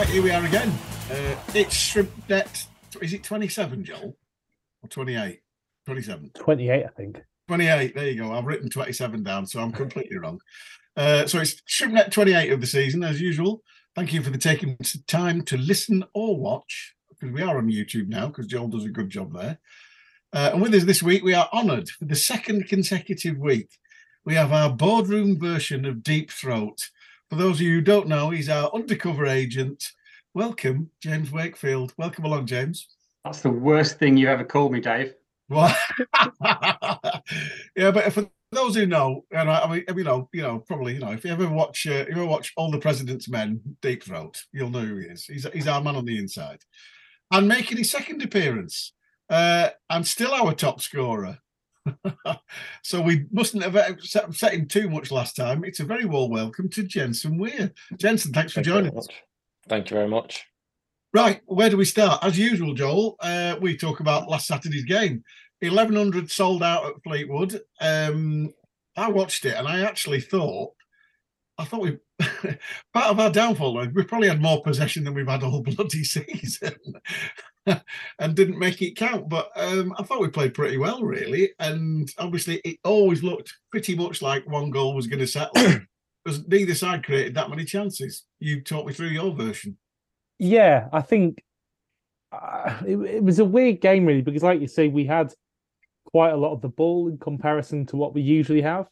Right, here we are again. Uh, it's ShrimpNet. Is it 27, Joel? Or 28? 27. 28, I think. 28. There you go. I've written 27 down, so I'm completely wrong. Uh, so it's ShrimpNet 28 of the season, as usual. Thank you for the taking time to listen or watch, because we are on YouTube now, because Joel does a good job there. Uh, and with us this week, we are honoured for the second consecutive week. We have our boardroom version of Deep Throat. For those of you who don't know, he's our undercover agent. Welcome, James Wakefield. Welcome along, James. That's the worst thing you ever called me, Dave. What? yeah, but for those who know, and I, I mean, you know, you know, probably, you know, if you ever watch, uh, if you ever watch All the President's Men, Deep Throat, you'll know who he is. He's he's our man on the inside, and making his second appearance, uh, and still our top scorer. so we mustn't have set, set him too much last time. It's a very warm welcome to Jensen Weir. Jensen, thanks for Thank joining us. much. Thank you very much. Right, where do we start? As usual, Joel, uh, we talk about last Saturday's game. 1100 sold out at Fleetwood. Um, I watched it and I actually thought, I thought we, part of our downfall, was we probably had more possession than we've had all bloody season and didn't make it count. But um, I thought we played pretty well, really. And obviously, it always looked pretty much like one goal was going to settle because neither side created that many chances. You talk me through your version. Yeah, I think uh, it, it was a weird game, really, because, like you say, we had quite a lot of the ball in comparison to what we usually have,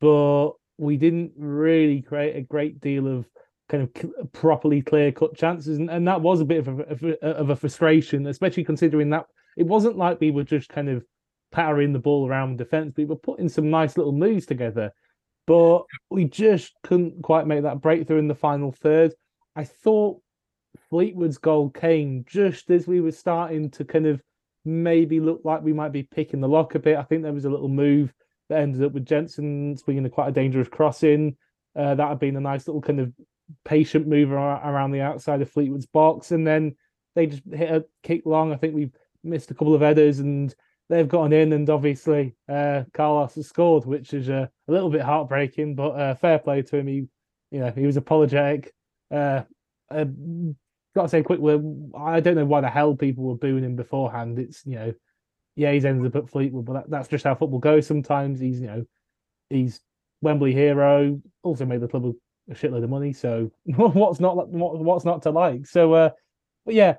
but we didn't really create a great deal of kind of properly clear cut chances, and, and that was a bit of a, of a of a frustration, especially considering that it wasn't like we were just kind of powering the ball around defense. We were putting some nice little moves together, but we just couldn't quite make that breakthrough in the final third. I thought Fleetwood's goal came just as we were starting to kind of maybe look like we might be picking the lock a bit. I think there was a little move that ended up with Jensen swinging a quite a dangerous crossing. Uh, that had been a nice little kind of patient move around the outside of Fleetwood's box, and then they just hit a kick long. I think we missed a couple of headers, and they've gotten in, and obviously uh, Carlos has scored, which is uh, a little bit heartbreaking, but uh, fair play to him. He, you know, he was apologetic. Uh, uh, got to say quickly, I don't know why the hell people were booing him beforehand. It's you know, yeah, he's ended up at Fleetwood, but that, that's just how football goes. Sometimes he's you know, he's Wembley hero. Also made the club a shitload of money. So what's not what, what's not to like? So, uh, but yeah,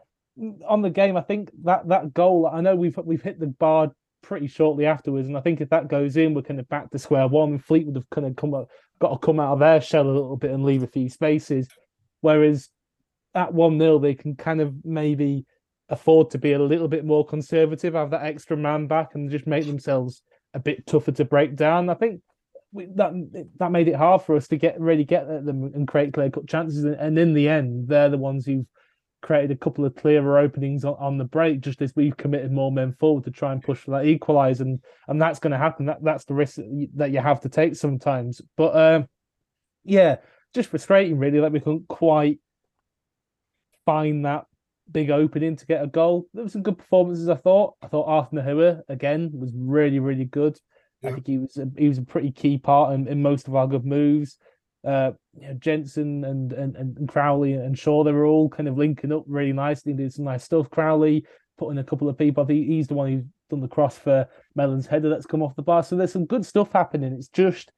on the game, I think that that goal. I know we've we've hit the bar pretty shortly afterwards, and I think if that goes in, we're kind of back to square one. Fleet would have kind of come up, got to come out of their shell a little bit and leave a few spaces, whereas at one 0 they can kind of maybe afford to be a little bit more conservative, have that extra man back, and just make themselves a bit tougher to break down. I think we, that that made it hard for us to get really get at them and create clear cut chances. And, and in the end, they're the ones who've created a couple of clearer openings on, on the break, just as we've committed more men forward to try and push for that equalize, and and that's going to happen. That that's the risk that you, have to take sometimes. But um, yeah, just frustrating really. Like we couldn't quite find that big opening to get a goal. There were some good performances. I thought. I thought Arthur Gnahoua again was really really good. I think he was a, he was a pretty key part in, in most of our good moves. Uh, you know, Jensen and, and and Crowley and Shaw, they were all kind of linking up really nicely. And did some nice stuff. Crowley putting a couple of people. I think he's the one who's done the cross for Mellon's header that's come off the bar. So there's some good stuff happening. It's just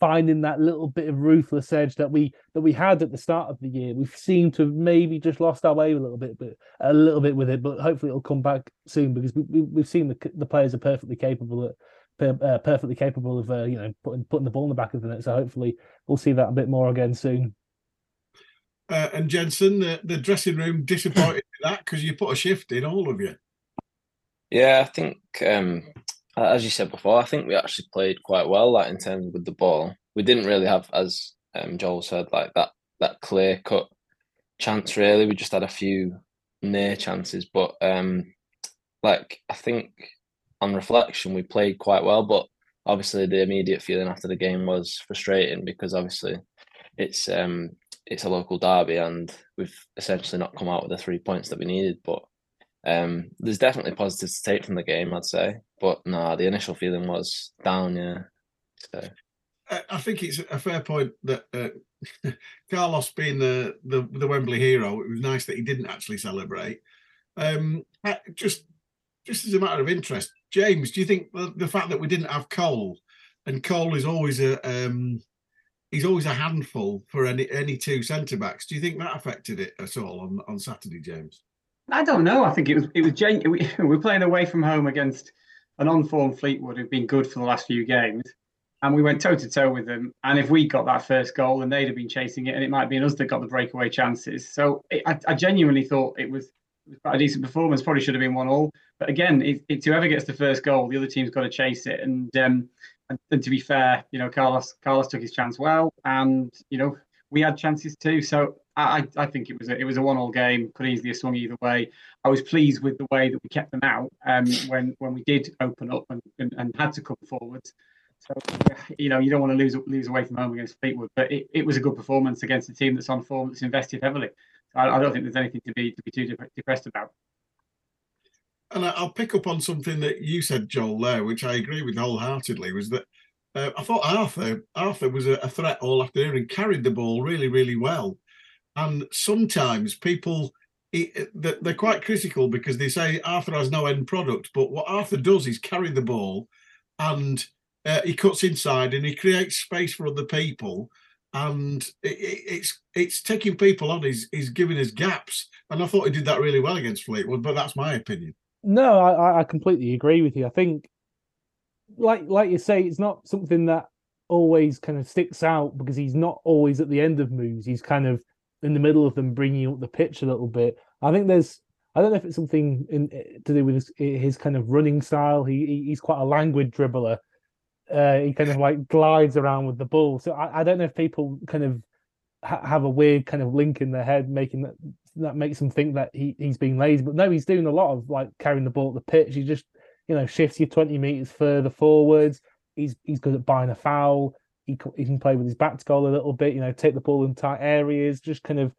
finding that little bit of ruthless edge that we that we had at the start of the year. We've seemed to have maybe just lost our way a little bit, but a little bit with it. But hopefully it'll come back soon because we, we, we've seen the the players are perfectly capable at per- uh, perfectly capable of uh, you know putting putting the ball in the back of the net. So hopefully we'll see that a bit more again soon. Uh, and Jensen, the, the dressing room disappointed with that because you put a shift in, all of you. Yeah, I think um, as you said before, I think we actually played quite well. Like in terms with the ball, we didn't really have, as um, Joel said, like that that clear cut chance. Really, we just had a few near chances, but um, like I think on reflection, we played quite well. But obviously, the immediate feeling after the game was frustrating because obviously it's um it's a local derby and we've essentially not come out with the three points that we needed. But um, there's definitely positives to take from the game, I'd say. But no, nah, the initial feeling was down. Yeah. So. I think it's a fair point that uh, Carlos being the, the, the Wembley hero, it was nice that he didn't actually celebrate. Um, just just as a matter of interest, James, do you think the, fact that we didn't have Cole, and Cole is always a um, he's always a handful for any any two centre backs. Do you think that affected it at all on, on Saturday, James? I don't know. I think it was it was gen- we, we're playing away from home against an on-form Fleetwood who've been good for the last few games, and we went toe to toe with them. And if we got that first goal, and they'd have been chasing it, and it might be us that got the breakaway chances. So it, I, I, genuinely thought it was, it was quite a decent performance. Probably should have been one all. But again, it, it's whoever gets the first goal, the other team's got to chase it. And um, and, and to be fair, you know, Carlos Carlos took his chance well, and you know we had chances too. So I, I think it was a, it was a one-all game. Could easily have swung either way. I was pleased with the way that we kept them out um, when when we did open up and, and, and had to come forwards. So you know you don't want to lose lose away from home against Fleetwood, but it, it was a good performance against a team that's on form that's invested heavily. I, I don't think there's anything to be to be too depressed about. And I'll pick up on something that you said, Joel, there, which I agree with wholeheartedly, was that uh, I thought Arthur Arthur was a, a, threat all afternoon and carried the ball really, really well. And sometimes people they're quite critical because they say Arthur has no end product, but what Arthur does is carry the ball and uh, he cuts inside and he creates space for other people. And it, it's it's taking people on. He's he's giving us gaps, and I thought he did that really well against Fleetwood. But that's my opinion. No, I, I completely agree with you. I think, like like you say, it's not something that always kind of sticks out because he's not always at the end of moves. He's kind of in the middle of them, bringing up the pitch a little bit. I think there's, I don't know if it's something in, to do with his, his kind of running style. He he's quite a languid dribbler. Uh, he kind of like glides around with the ball. So I, I don't know if people kind of ha- have a weird kind of link in their head, making that that makes them think that he, he's being lazy. But no, he's doing a lot of like carrying the ball at the pitch. He just, you know, shifts you 20 meters further forwards. He's he's good at buying a foul. He, he can play with his back to goal a little bit, you know, take the ball in tight areas, just kind of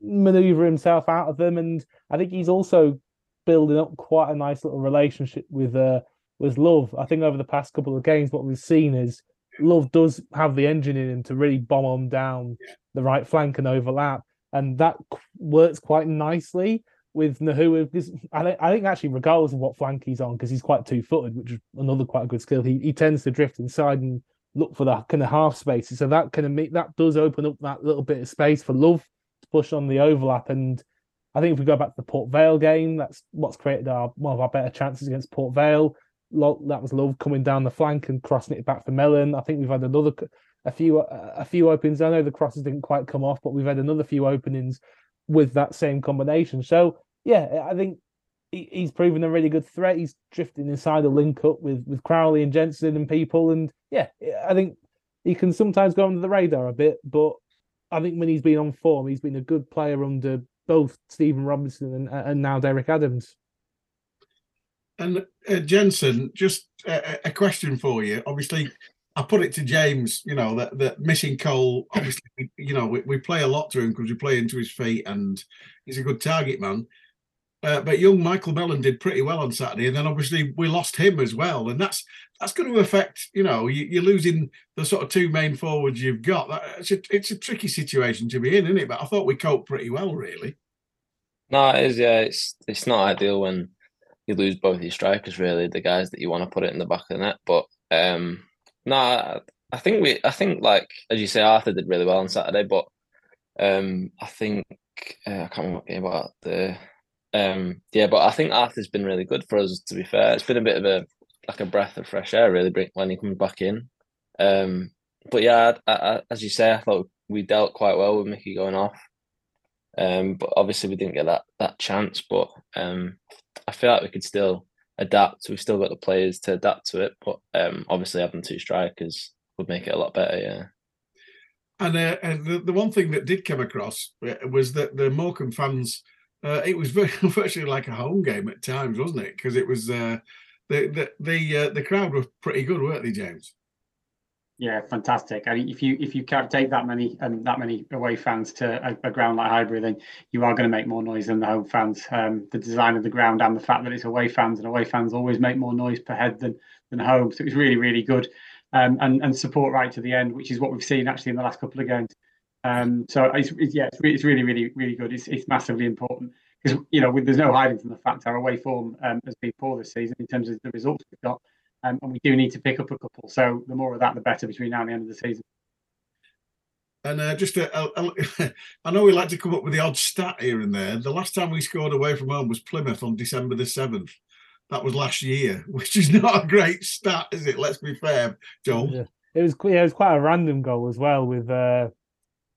maneuver himself out of them. And I think he's also building up quite a nice little relationship with uh with Love. I think over the past couple of games, what we've seen is Love does have the engine in him to really bomb on down the right flank and overlap and that works quite nicely with Gnahoua. Because I I think actually, regardless of what flank he's on, because he's quite two footed, which is another quite a good skill, he, he tends to drift inside and look for that kind of half spaces. So that kind of make that does open up that little bit of space for Love to push on the overlap. And I think if we go back to the Port Vale game, that's what's created our one of our better chances against Port Vale. That was Love coming down the flank and crossing it back for Mellon. I think we've had another a few a few openings. I know the crosses didn't quite come off, but we've had another few openings with that same combination. So yeah, I think he, he's proven a really good threat. He's drifting inside the link up with with Crowley and Jensen and people, and yeah, I think he can sometimes go under the radar a bit, but I think when he's been on form, he's been a good player under both Stephen Robinson and, and now Derek Adams. And uh, Jensen, just a, a, question for you. Obviously, I put it to James, you know, that, that missing Cole, obviously, you know, we, we play a lot to him because we play into his feet and he's a good target man. Uh, but young Michael Mellon did pretty well on Saturday, and then obviously we lost him as well, and that's that's going to affect. You know, you, are losing the sort of two main forwards you've got. That, it's a it's a tricky situation to be in, isn't it? But I thought we coped pretty well, really. No, it is. Yeah, it's it's not ideal when you lose both your strikers, really, the guys that you want to put it in the back of the net. But um, no, I think we. I think like as you say, Arthur did really well on Saturday, but um, I think uh, I can't remember what game about the. Um, yeah, but I think Arthur's been really good for us. To be fair, it's been a bit of a like a breath of fresh air, really, when he comes back in. Um, but yeah, I, I, as you say, I thought we dealt quite well with Mickey going off. Um, but obviously we didn't get that that chance. But um, I feel like we could still adapt. We've still got the players to adapt to it, but um, obviously having two strikers would make it a lot better. Yeah. And, uh, and the, the one thing that did come across uh, was that the Morecambe fans, uh, it was virtually like a home game at times, wasn't it? Because it was uh, the the the, uh, the crowd were pretty good, weren't they, James? Yeah, fantastic. I mean, if you if you can't take that many and that many away fans to a, a ground like Highbury, then you are going to make more noise than the home fans. Um, the design of the ground and the fact that it's away fans and away fans always make more noise per head than than home. So it was really really good, um, and and support right to the end, which is what we've seen actually in the last couple of games. Um, so it's, it's yeah, it's, re- it's really really really good. It's it's massively important because you know there's no hiding from the fact our away form um, has been poor this season in terms of the results we've got. Um, and we do need to pick up a couple. So the more of that, the better between now and the end of the season. And uh, just, a, a, a, I know we like to come up with the odd stat here and there. The last time we scored away from home was Plymouth on December the seventh. That was last year, which is not a great stat, is it? Let's be fair, Joel. Yeah. It was yeah, it was quite a random goal as well. With uh,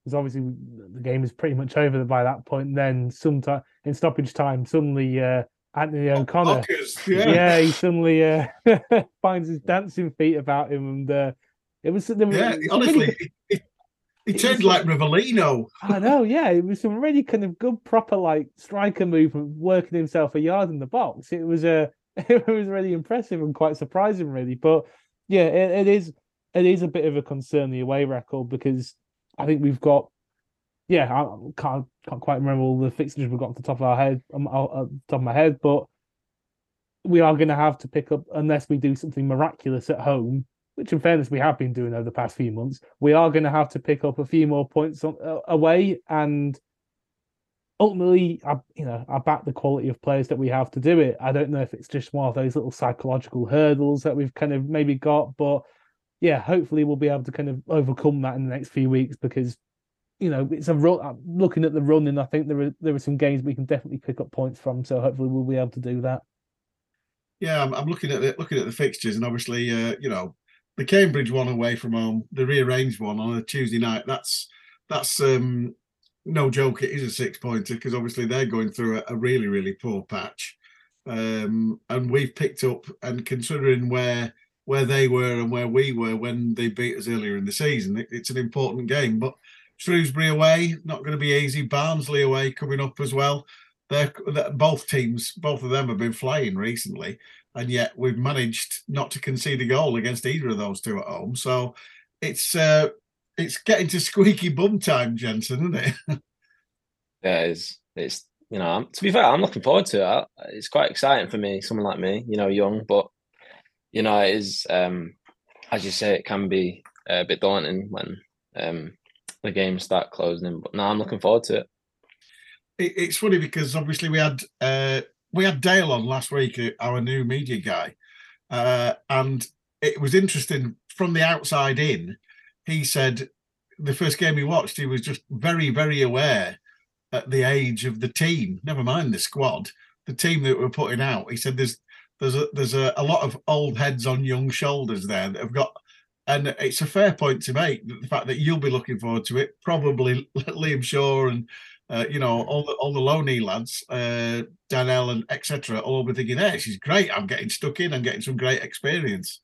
because obviously the game is pretty much over by that point. And Then sometime in stoppage time, suddenly uh, Anthony O'Connor. yeah. yeah. he suddenly uh, finds his dancing feet about him, and uh, it was. There yeah, some honestly, really, it turned was like Rivellino. I know, yeah, it was some really kind of good, proper like striker movement, working himself a yard in the box. It was a, it was really impressive and quite surprising, really. But yeah, it, it is, it is a bit of a concern the away record because I think we've got yeah, I can't can't quite remember all the fixtures we've got off the top of our head, um, off top of my head, but we are going to have to pick up unless we do something miraculous at home, which in fairness we have been doing over the past few months. We are going to have to pick up a few more points on, uh, away, and ultimately, I you know I back the quality of players that we have to do it. I don't know if it's just one of those little psychological hurdles that we've kind of maybe got, but yeah, hopefully we'll be able to kind of overcome that in the next few weeks because you know, it's a run. Looking at the running, I think there are there are some games we can definitely pick up points from. So hopefully we'll be able to do that. Yeah, I'm, I'm looking at the, looking at the fixtures, and obviously, uh, you know, the Cambridge one away from home, the rearranged one on a Tuesday night. That's that's um, no joke. It is a six pointer because obviously they're going through a, a really really poor patch, um, and we've picked up. And considering where where they were and where we were when they beat us earlier in the season, it, it's an important game, but. Shrewsbury away, not going to be easy. Barnsley away coming up as well. They're, they're, both teams, both of them have been flying recently, and yet we've managed not to concede a goal against either of those two at home. So it's uh, it's getting to squeaky bum time, Jensen, isn't it? yeah, it's it's you know to be fair, I'm looking forward to it. It's quite exciting for me, someone like me, you know, young, but you know, it is um, as you say, it can be a bit daunting when um the games start closing in. But now I'm looking forward to it. it. It's funny because obviously we had uh, we had Dale on last week, uh, our new media guy, uh, and it was interesting from the outside in. He said the first game he watched, he was just very very aware at the age of the team. Never mind the squad, the team that we're putting out. He said there's there's a there's a, a lot of old heads on young shoulders there that have got and it's a fair point to make the fact that you'll be looking forward to it. Probably Liam Shaw and uh, you know all the all the loanee lads, uh, Danel and etc. All be thinking, "Hey, she's great. I'm getting stuck in. I'm getting some great experience."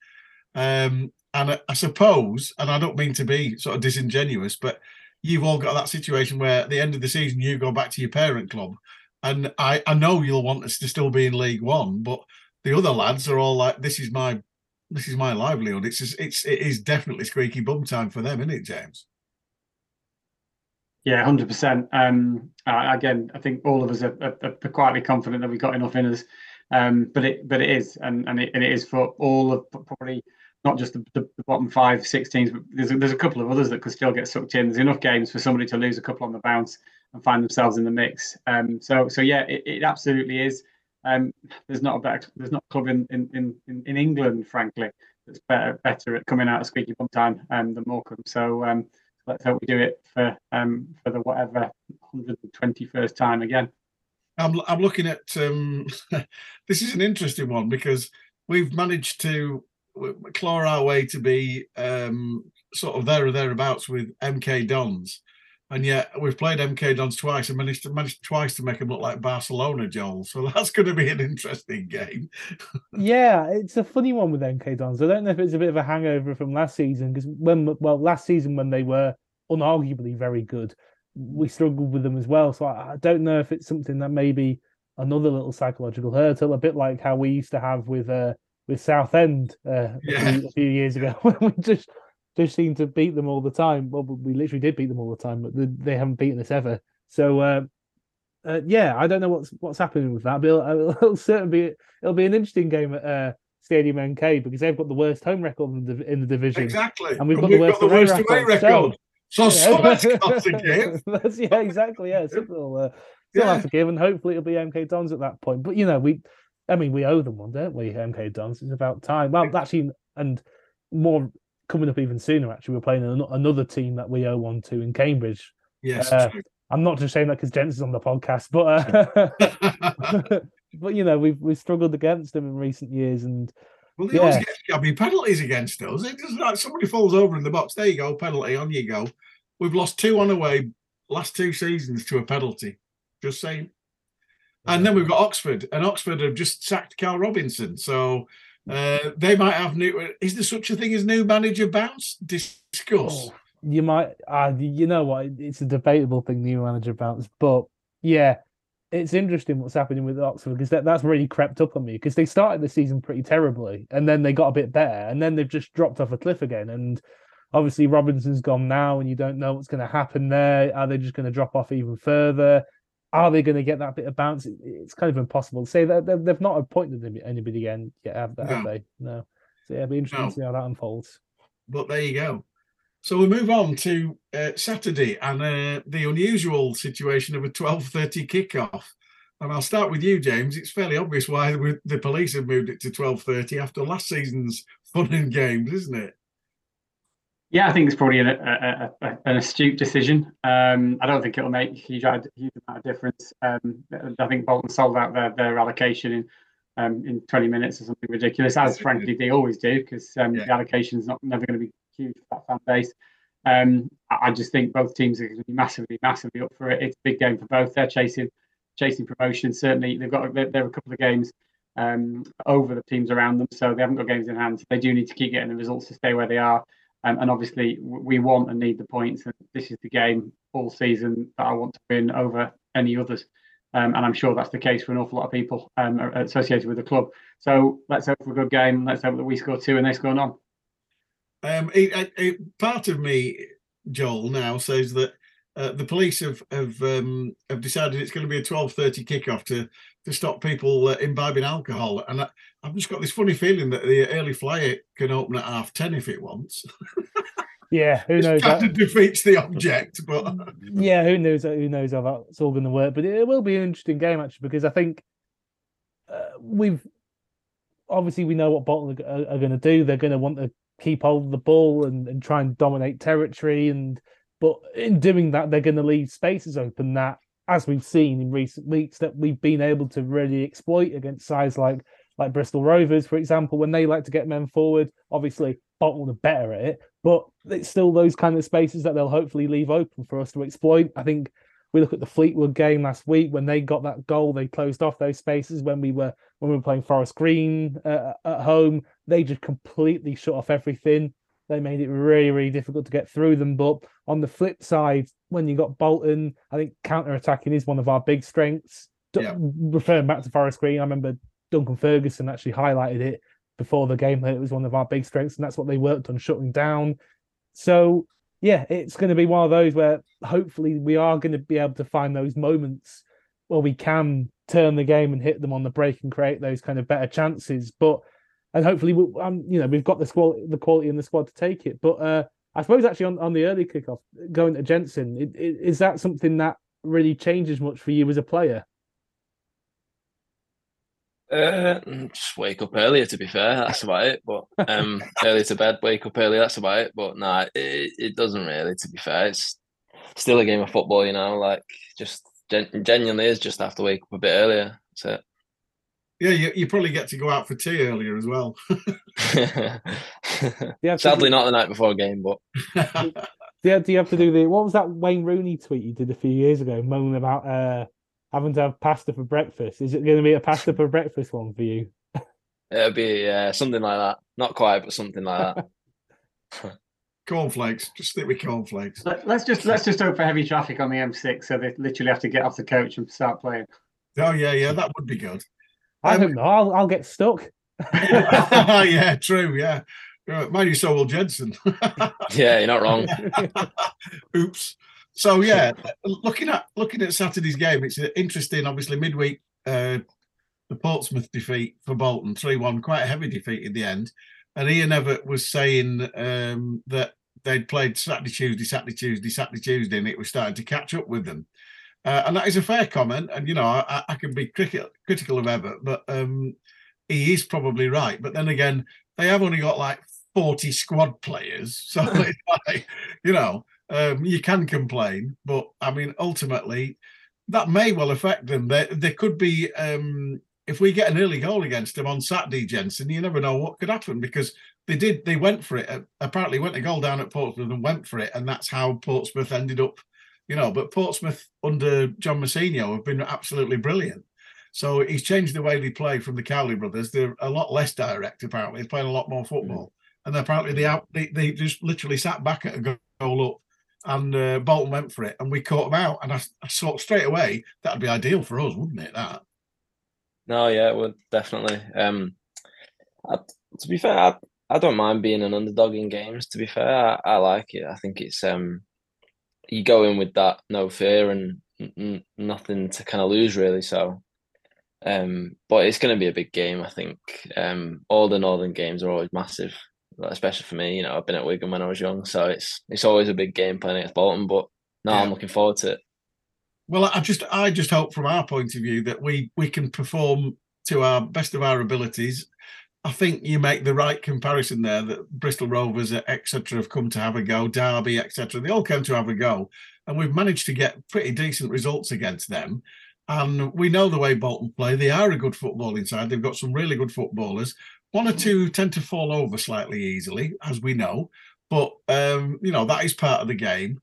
Um, and I, I suppose, and I don't mean to be sort of disingenuous, but you've all got that situation where at the end of the season you go back to your parent club, and I I know you'll want us to still be in League One, but the other lads are all like, "This is my this is my livelihood. It's just, it's it is definitely squeaky bum time for them, isn't it, James? Yeah, hundred percent. Um, uh, again, I think all of us are, are, are, quietly confident that we've got enough in us. Um, but it but it is, and and it, and it is for all of probably not just the, the, the, bottom five, six teams, but there's a, there's a couple of others that could still get sucked in. There's enough games for somebody to lose a couple on the bounce and find themselves in the mix. Um, so so yeah, it, it absolutely is. Um, there's not a better, there's not a club in, in, in, in England, frankly, that's better better at coming out of squeaky bum time um, than Morecambe. So um, let's hope we do it for um, for the whatever 121st time again. I'm I'm looking at um, this is an interesting one because we've managed to claw our way to be um, sort of there or thereabouts with MK Dons. And yet we've played MK Dons twice and managed to managed twice to make them look like Barcelona, Joel. So that's going to be an interesting game. Yeah, it's a funny one with MK Dons. I don't know if it's a bit of a hangover from last season because when well last season when they were unarguably very good, we struggled with them as well. So I, I don't know if it's something that maybe another little psychological hurdle, a bit like how we used to have with uh with Southend uh, a, few, a few years ago when we just just seemed to beat them all the time. Well, we literally did beat them all the time, but they, haven't beaten us ever. So uh, uh, yeah, I don't know what's what's happening with that, but it'll, it'll certainly be it'll be an interesting game at uh, Stadium MK because they've got the worst home record in the, in the division. Exactly. And we've got the worst away record, so- So, Yeah. something's got to give. That's, yeah, exactly. Yeah, something will uh, still Yeah. have to give, and hopefully it'll be MK Dons at that point. But you know, we, I mean, we owe them one, don't we? MK Dons. It's about time. Well, actually, and more coming up even sooner. Actually, we're playing an, another team that we owe one to in Cambridge. Yes. Uh. I'm not just saying that because Jensen's on the podcast, but uh, but you know, we've we've struggled against them in recent years, and well, they always yeah. get scabby penalties against us. It's like somebody falls over in the box. There you go, penalty. On you go. We've lost two on away last two seasons to a penalty. Just saying. And then we've got Oxford, and Oxford have just sacked Karl Robinson. So uh, they might have new. Is there such a thing as new manager bounce? Discuss. Oh, you might, uh, you know what? It's a debatable thing, new manager bounce, but yeah, it's interesting what's happening with Oxford because that, that's really crept up on me because they started the season pretty terribly and then they got a bit better and then they've just dropped off a cliff again. And obviously, Robinson's gone now, and you don't know what's going to happen there. Are they just going to drop off even further? Are they going to get that bit of bounce? It's kind of impossible to say that they've, not appointed anybody again yet, have, they- have No. they? No. So yeah, it'll be interesting No. to see how that unfolds. But there you go. So we move on to uh, Saturday and uh, the unusual situation of a twelve thirty kickoff. And I'll start with you, James. It's fairly obvious why the the police have moved it to twelve thirty after last season's fun and games, isn't it? Yeah, I think it's probably an, a, a, a- an astute decision. Um, I don't think it'll make a huge, huge amount of difference. Um, I think Bolton sold out their, their allocation in um, in 20 minutes or something ridiculous, as frankly they always do, because um, Yeah. the allocation is not never going to be huge for that fan base. Um, I, I just think both teams are going to be massively, massively up for it. It's a big game for both. They're chasing chasing promotion. Certainly, they've got there, are a couple of games um, over the teams around them, so they haven't got games in hand. They do need to keep getting the results to stay where they are. And obviously, we want and need the points. And this is the game all season that I want to win over any others. Um, and I'm sure that's the case for an awful lot of people um, associated with the club. So let's hope for a good game. Let's hope that we score two and they score none. Um, it, it, part of me, Joel, now says that uh, the police have have um, have decided it's going to be a twelve thirty kickoff to to stop people uh, imbibing alcohol, and I, I've just got this funny feeling that the early flyer can open at half ten if it wants. Yeah, who It knows? kind That, of defeats the object, but yeah, who knows? Who knows how that's all going to work? But it will be an interesting game actually because I think uh, we've obviously we know what Bolton are, are going to do. They're going to want to keep hold of the ball and, and try and dominate territory, and but in doing that, they're going to leave spaces open that, as we've seen in recent weeks, that we've been able to really exploit against sides like like Bristol Rovers, for example, when they like to get men forward. Obviously, Bolton are better at it, but it's still those kind of spaces that they'll hopefully leave open for us to exploit. I think we look at the Fleetwood game last week when they got that goal, they closed off those spaces when we were when we were playing Forest Green uh, at home. They just completely shut off everything. They made it really, really difficult to get through them. But on the flip side, when you got Bolton, I think counter attacking is one of our big strengths. Yeah. Referring back to Forest Green, I remember Duncan Ferguson actually highlighted it before the game that it was one of our big strengths, and that's what they worked on shutting down. So yeah, it's going to be one of those where hopefully we are going to be able to find those moments where we can turn the game and hit them on the break and create those kind of better chances. But and hopefully, we, um, you know, we've got the squad, the quality in the squad to take it. But uh, I suppose actually on, on the early kickoff, going to Jensen, i- i- is that something that really changes much for you as a player? Uh, just wake up earlier. To be fair, that's about it. But um, earlier to bed, wake up early. That's about it. But nah, it, it doesn't really. To be fair, it's still a game of football. You know, like just gen- genuinely is just have to wake up a bit earlier. That's yeah, you, you probably get to go out for tea earlier as well. Yeah, Sadly, not the night before a game, but yeah, Do you, have to do the what was that Wayne Rooney tweet you did a few years ago, moaning about uh having to have pasta for breakfast? Is it going to be a pasta for breakfast one for you? It'll be uh, something like that. Not quite, but something like that. Cornflakes. Just stick with cornflakes. Let, us just let's just hope for heavy traffic on the M6, so they literally have to get off the coach and start playing. Oh yeah, yeah, that would be good. I Um, don't know. I'll I'll get stuck. yeah, true. Yeah, Uh, mind you, so will Jensen. yeah, you're not wrong. Oops. So yeah, looking at looking at Saturday's game, it's interesting. Obviously, midweek, uh, the Portsmouth defeat for Bolton, three one, quite a heavy defeat in the end. And Ian Evatt was saying um, that they'd played Saturday, Tuesday, Saturday, Tuesday, Saturday, Tuesday, and it was starting to catch up with them. Uh, and that is a fair comment. And you know, I, I can be critical critical of Evatt, but um, he is probably right. But then again, they have only got like 40 squad players. So like, you know, um, you can complain, but I mean, ultimately, that may well affect them. There, there could be, um, if we get an early goal against them on Saturday, Jensen, you never know what could happen because they did, they went for it. Uh, apparently, went a goal down at Portsmouth and went for it, and that's how Portsmouth ended up, you know. But Portsmouth under John Mousinho have been absolutely brilliant. So he's changed the way they play from the Cowley brothers. They're a lot less direct, apparently. They're playing a lot more football. And apparently they out they, they just literally sat back at a goal up and uh, Bolton went for it and we caught them out. And I, I saw straight away that'd be ideal for us, wouldn't it? That No, yeah, it would definitely. Um, I, to be fair, I, I don't mind being an underdog in games. To be fair, I, I like it. I think it's um, you go in with that no fear and n- nothing to kind of lose really. So, um, but it's going to be a big game. I think um, all the northern games are always massive, especially for me. You know, I've been at Wigan when I was young, so it's it's always a big game playing against Bolton. But no, Yeah. I'm looking forward to it. well, I just I just hope from our point of view that we we can perform to our best of our abilities. I think you make the right comparison there that Bristol Rovers, etc., have come to have a go, Derby, etc. They all came to have a go, and we've managed to get pretty decent results against them. And we know the way Bolton play. They are a good footballing side. They've got some really good footballers. One or two tend to fall over slightly easily, as we know. But um, you know that is part of the game.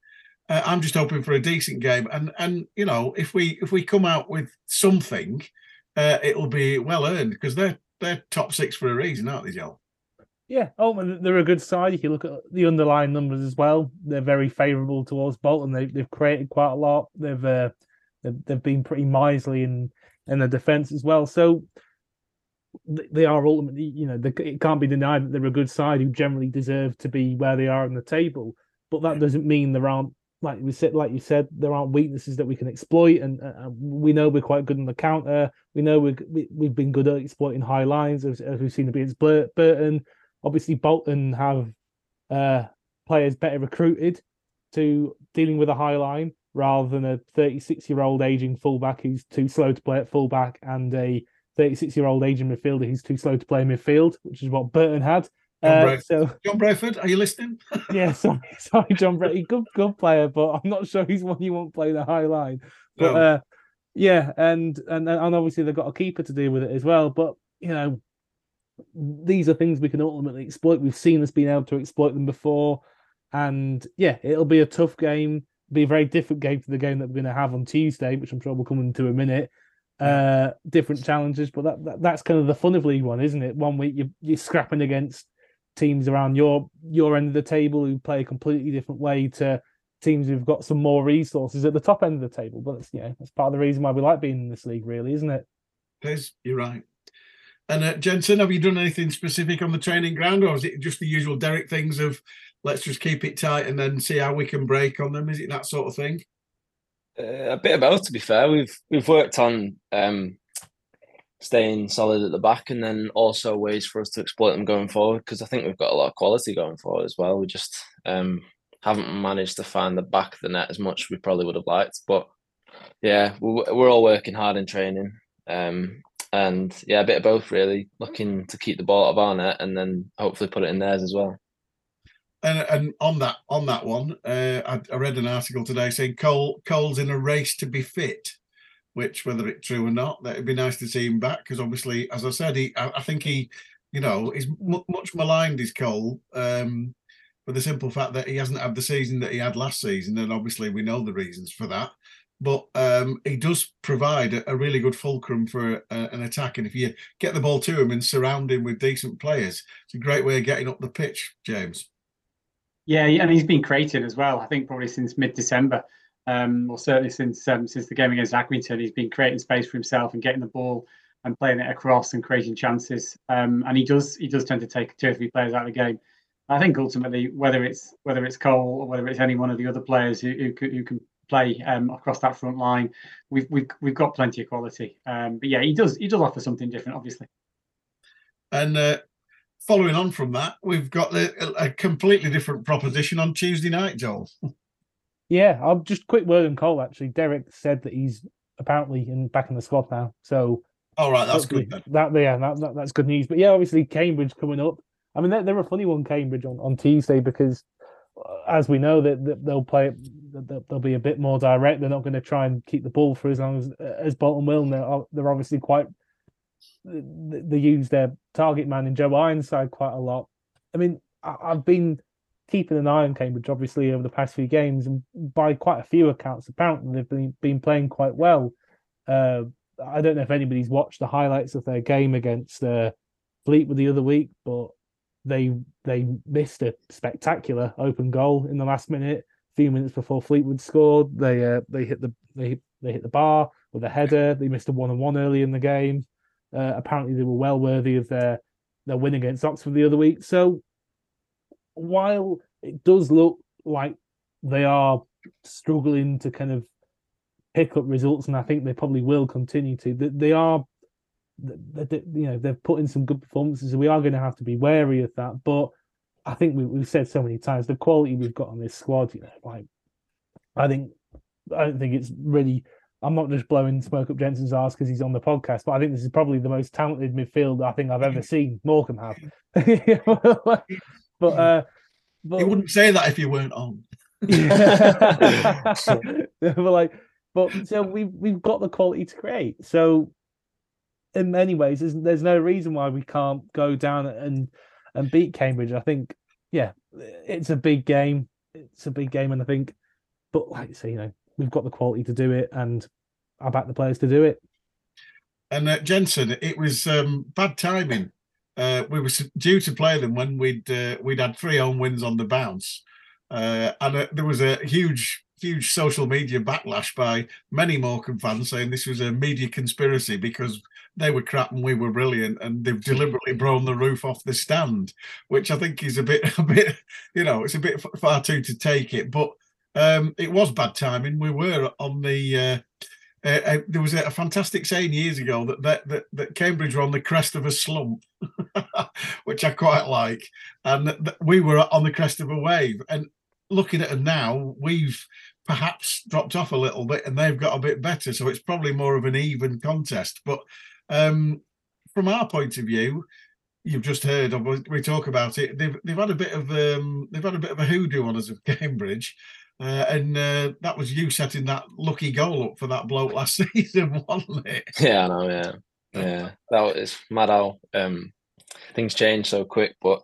Uh, I'm just hoping for a decent game, and and you know if we if we come out with something, uh, it'll be well earned because they're they're top six for a reason, aren't they, Joe? Yeah, oh, they're a good side. If you look at the underlying numbers as well, they're very favourable towards Bolton. They, they've created quite a lot. They've uh, they've, they've been pretty miserly in in the defence as well. So they are ultimately, you know, they, it can't be denied that they're a good side who generally deserve to be where they are in the table. But that doesn't mean there aren't, like we said, like you said, there aren't weaknesses that we can exploit. And uh, we know we're quite good on the counter. We know we're, we, we've been good at exploiting high lines, as, as we've seen against Bur- Burton. Obviously, Bolton have uh, players better recruited to dealing with a high line rather than a 36 year old aging fullback who's too slow to play at fullback and a 36 year old aging midfielder who's too slow to play midfield, which is what Burton had. John Uh, so John Brayford, are you listening? yeah, sorry, sorry, John Brady, good good player, but I'm not sure he's one you won't play the high line. But No. uh, yeah, and and and obviously they've got a keeper to deal with it as well. But you know, these are things we can ultimately exploit. We've seen us being able to exploit them before, and yeah, it'll be a tough game. Be a very different game to the game that we're going to have on Tuesday, which I'm sure we'll come into a minute. Uh, different challenges, but that, that that's kind of the fun of League One, isn't it? One week you you're scrapping against teams around your your end of the table who play a completely different way to teams who've got some more resources at the top end of the table. But that's yeah, that's part of the reason why we like being in this league, really, isn't it? Liz, you're right. And uh, Jensen, have you done anything specific on the training ground, or is it just the usual Derek things of let's just keep it tight and then see how we can break on them? Is it that sort of thing? Uh, a bit of both, to be fair. We've we've worked on um, staying solid at the back, and then also ways for us to exploit them going forward. Because I think we've got a lot of quality going forward as well. We just um, haven't managed to find the back of the net as much as we probably would have liked. But yeah, we- we're all working hard in training, um, and yeah, a bit of both really. Looking to keep the ball out of our net, and then hopefully put it in theirs as well. And, and on that on that one, uh, I, I read an article today saying Cole Cole's in a race to be fit. Which, whether it's true or not, that it'd be nice to see him back because obviously, as I said, he I, I think he, you know, is mu much maligned. Is Cole, um, for the simple fact that he hasn't had the season that he had last season, and obviously we know the reasons for that. But um, he does provide a, a really good fulcrum for a, an attack, and if you get the ball to him and surround him with decent players, it's a great way of getting up the pitch, James. Yeah, and he's been creating as well. I think probably since mid-December, um, or certainly since um, since the game against Accrington, he's been creating space for himself and getting the ball and playing it across and creating chances. Um, and he does he does tend to take two or three players out of the game. I think ultimately, whether it's whether it's Cole or whether it's any one of the other players who who, who can play um, across that front line, we've we've we've got plenty of quality. Um, but yeah, he does he does offer something different, obviously. And uh, following on from that, we've got a, a completely different proposition on Tuesday night, Joel. Yeah, I'll just quick word on Cole. Actually, Derek said that he's apparently in back in the squad now. So All right, that's good then. That yeah, that, that, that's good news. But yeah, obviously Cambridge coming up. I mean, they're, they're a funny one, Cambridge on, on Tuesday because, uh, as we know, that that they'll play. They'll, be a bit more direct. They're not going to try and keep the ball for as long as as Bolton will. And they're, they're obviously quite. They, they use their target man in Joe Ironside quite a lot. I mean, I've been keeping an eye on Cambridge, obviously, over the past few games, and by quite a few accounts, apparently they've been, been playing quite well. Uh, I don't know if anybody's watched the highlights of their game against uh, Fleetwood the other week, but they they missed a spectacular open goal in the last minute. A few minutes before Fleetwood scored, they uh, they hit the they they hit the bar with a header. They missed a one on one early in the game. Uh, apparently, they were well worthy of their their win against Oxford the other week. So while it does look like they are struggling to kind of pick up results, and I think they probably will continue to, they, are, you know, they've put in some good performances, we are going to have to be wary of that. But I think we, we've said so many times the quality we've got on this squad, you know, like I think I don't think it's really. I'm not just blowing smoke up Jensen's ass because he's on the podcast, but I think this is probably the most talented midfield I think I've ever seen Morecambe have. but uh, but You wouldn't say that if you weren't on. but like, but so we've we've got the quality to create. So in many ways, there's there's no reason why we can't go down and and beat Cambridge. I think, yeah, it's a big game. It's a big game, and I think, but like you say, you know, we've got the quality to do it, and I back the players to do it. And uh, Jensen, it was um, bad timing. Uh, we were due to play them when we'd uh, we'd had three home wins on the bounce, uh, and uh, there was a huge huge social media backlash by many Morecambe fans saying this was a media conspiracy because they were crap and we were brilliant, and they've deliberately blown the roof off the stand, which I think is a bit a bit you know it's a bit far too to take it, but um, it was bad timing. We were on the. Uh, uh, uh, there was a, a fantastic saying years ago that, that that that Cambridge were on the crest of a slump, which I quite like, and that, that we were on the crest of a wave. And looking at it now, we've perhaps dropped off a little bit, and they've got a bit better. So it's probably more of an even contest. But um, from our point of view, you've just heard of we talk about it. They've they've had a bit of um, they've had a bit of a hoodoo on us of Cambridge. Uh, and uh, that was you setting that lucky goal up for that bloke last season, wasn't it? Yeah, I know. Yeah, yeah. That was mad how um, things change so quick. But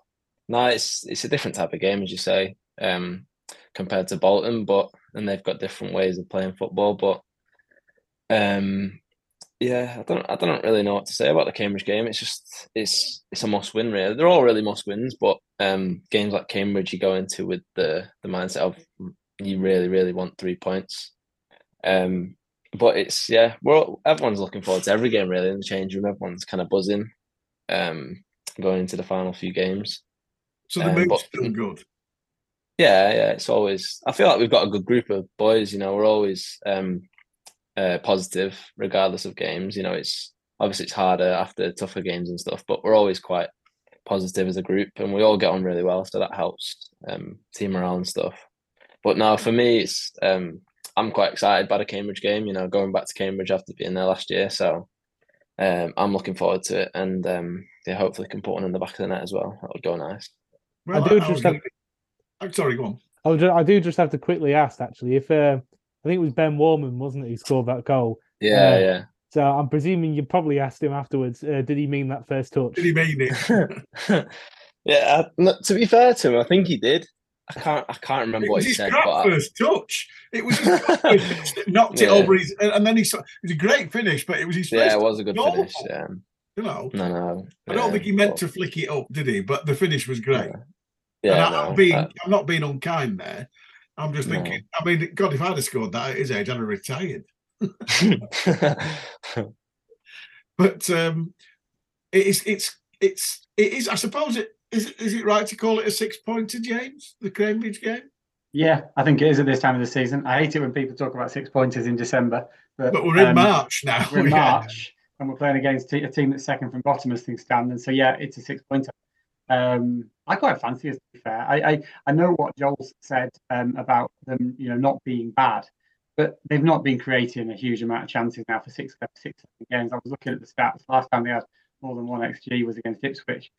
no, it's it's a different type of game, as you say, um, compared to Bolton. But and they've got different ways of playing football. But um, yeah, I don't I don't really know what to say about the Cambridge game. It's just it's it's a must win. Really, they're all really must wins. But um, games like Cambridge, you go into with the the mindset of you really really want three points. Um, but it's yeah, we're everyone's looking forward to every game really in the change room. Everyone's kind of buzzing, um, going into the final few games. So the Um, mood's still good. Yeah, yeah, it's always. I feel like we've got a good group of boys. You know, we're always um, uh, positive regardless of games. You know, it's obviously it's harder after tougher games and stuff, but we're always quite positive as a group, and we all get on really well, so that helps um, team morale and stuff. But now for me, it's um, I'm quite excited by the Cambridge game. You know, going back to Cambridge after being there last year, so um, I'm looking forward to it, and um, yeah, hopefully can put one in the back of the net as well. That would go nice. Well, do I- I just was have- I'm sorry, go on. I, ju- I do just have to quickly ask actually if uh, I think it was Ben Worman, wasn't it, who scored that goal? Yeah, Uh, yeah. So I'm presuming you probably asked him afterwards. Uh, did he mean that first touch? Did he mean it? yeah, I, to be fair to him, I think he did. I can't I can't remember It what he said, but I- first touch. It was his crap first that knocked it over his, and then he saw. It was a great finish, but it was his first. yeah, it was a good goal. finish. Yeah, You know, no, no. I don't yeah, think he meant but- to flick it up, did he? But the finish was great. Yeah, and I, no, am being, uh, I'm not being unkind there. I'm just No. thinking. I mean, God, if I'd have scored that at his age, I'd have retired. But um, it is, it's, it's, it is. I suppose it is. Is it right to call it a six pointer, James? The Cambridge game, Yeah, I think it is at this time of the season. I hate it when people talk about six pointers in December, but, but we're in um, March now. We're in yeah. March and we're playing against a team that's second from bottom as things stand. And so, yeah, it's a six pointer. Um, I quite fancy it, to be fair. I, I, I know what Joel's said um, about them, you know, not being bad, but they've not been creating a huge amount of chances now for six, six games. I was looking at the stats. Last time they had more than one XG was against Ipswich.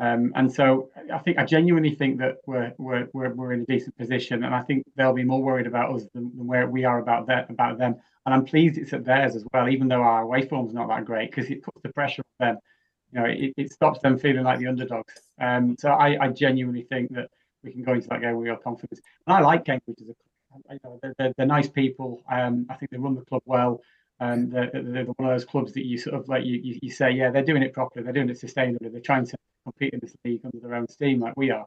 Um, and so I think I genuinely think that we're, we're we're we're in a decent position, and I think they'll be more worried about us than, than where we are about that about them. And I'm pleased it's at theirs as well, even though our away form's not that great because it puts the pressure on them. You know, it, it stops them feeling like the underdogs. Um, so I, I genuinely think that we can go into that game with real confidence. And I like Cambridge as a club. You know, they're, they're, they're nice people. Um, I think they run the club well. Um, they're, they're one of those clubs that you sort of like you, you, you say, yeah, they're doing it properly. They're doing it sustainably. They're trying to compete in this league under their own steam like we are.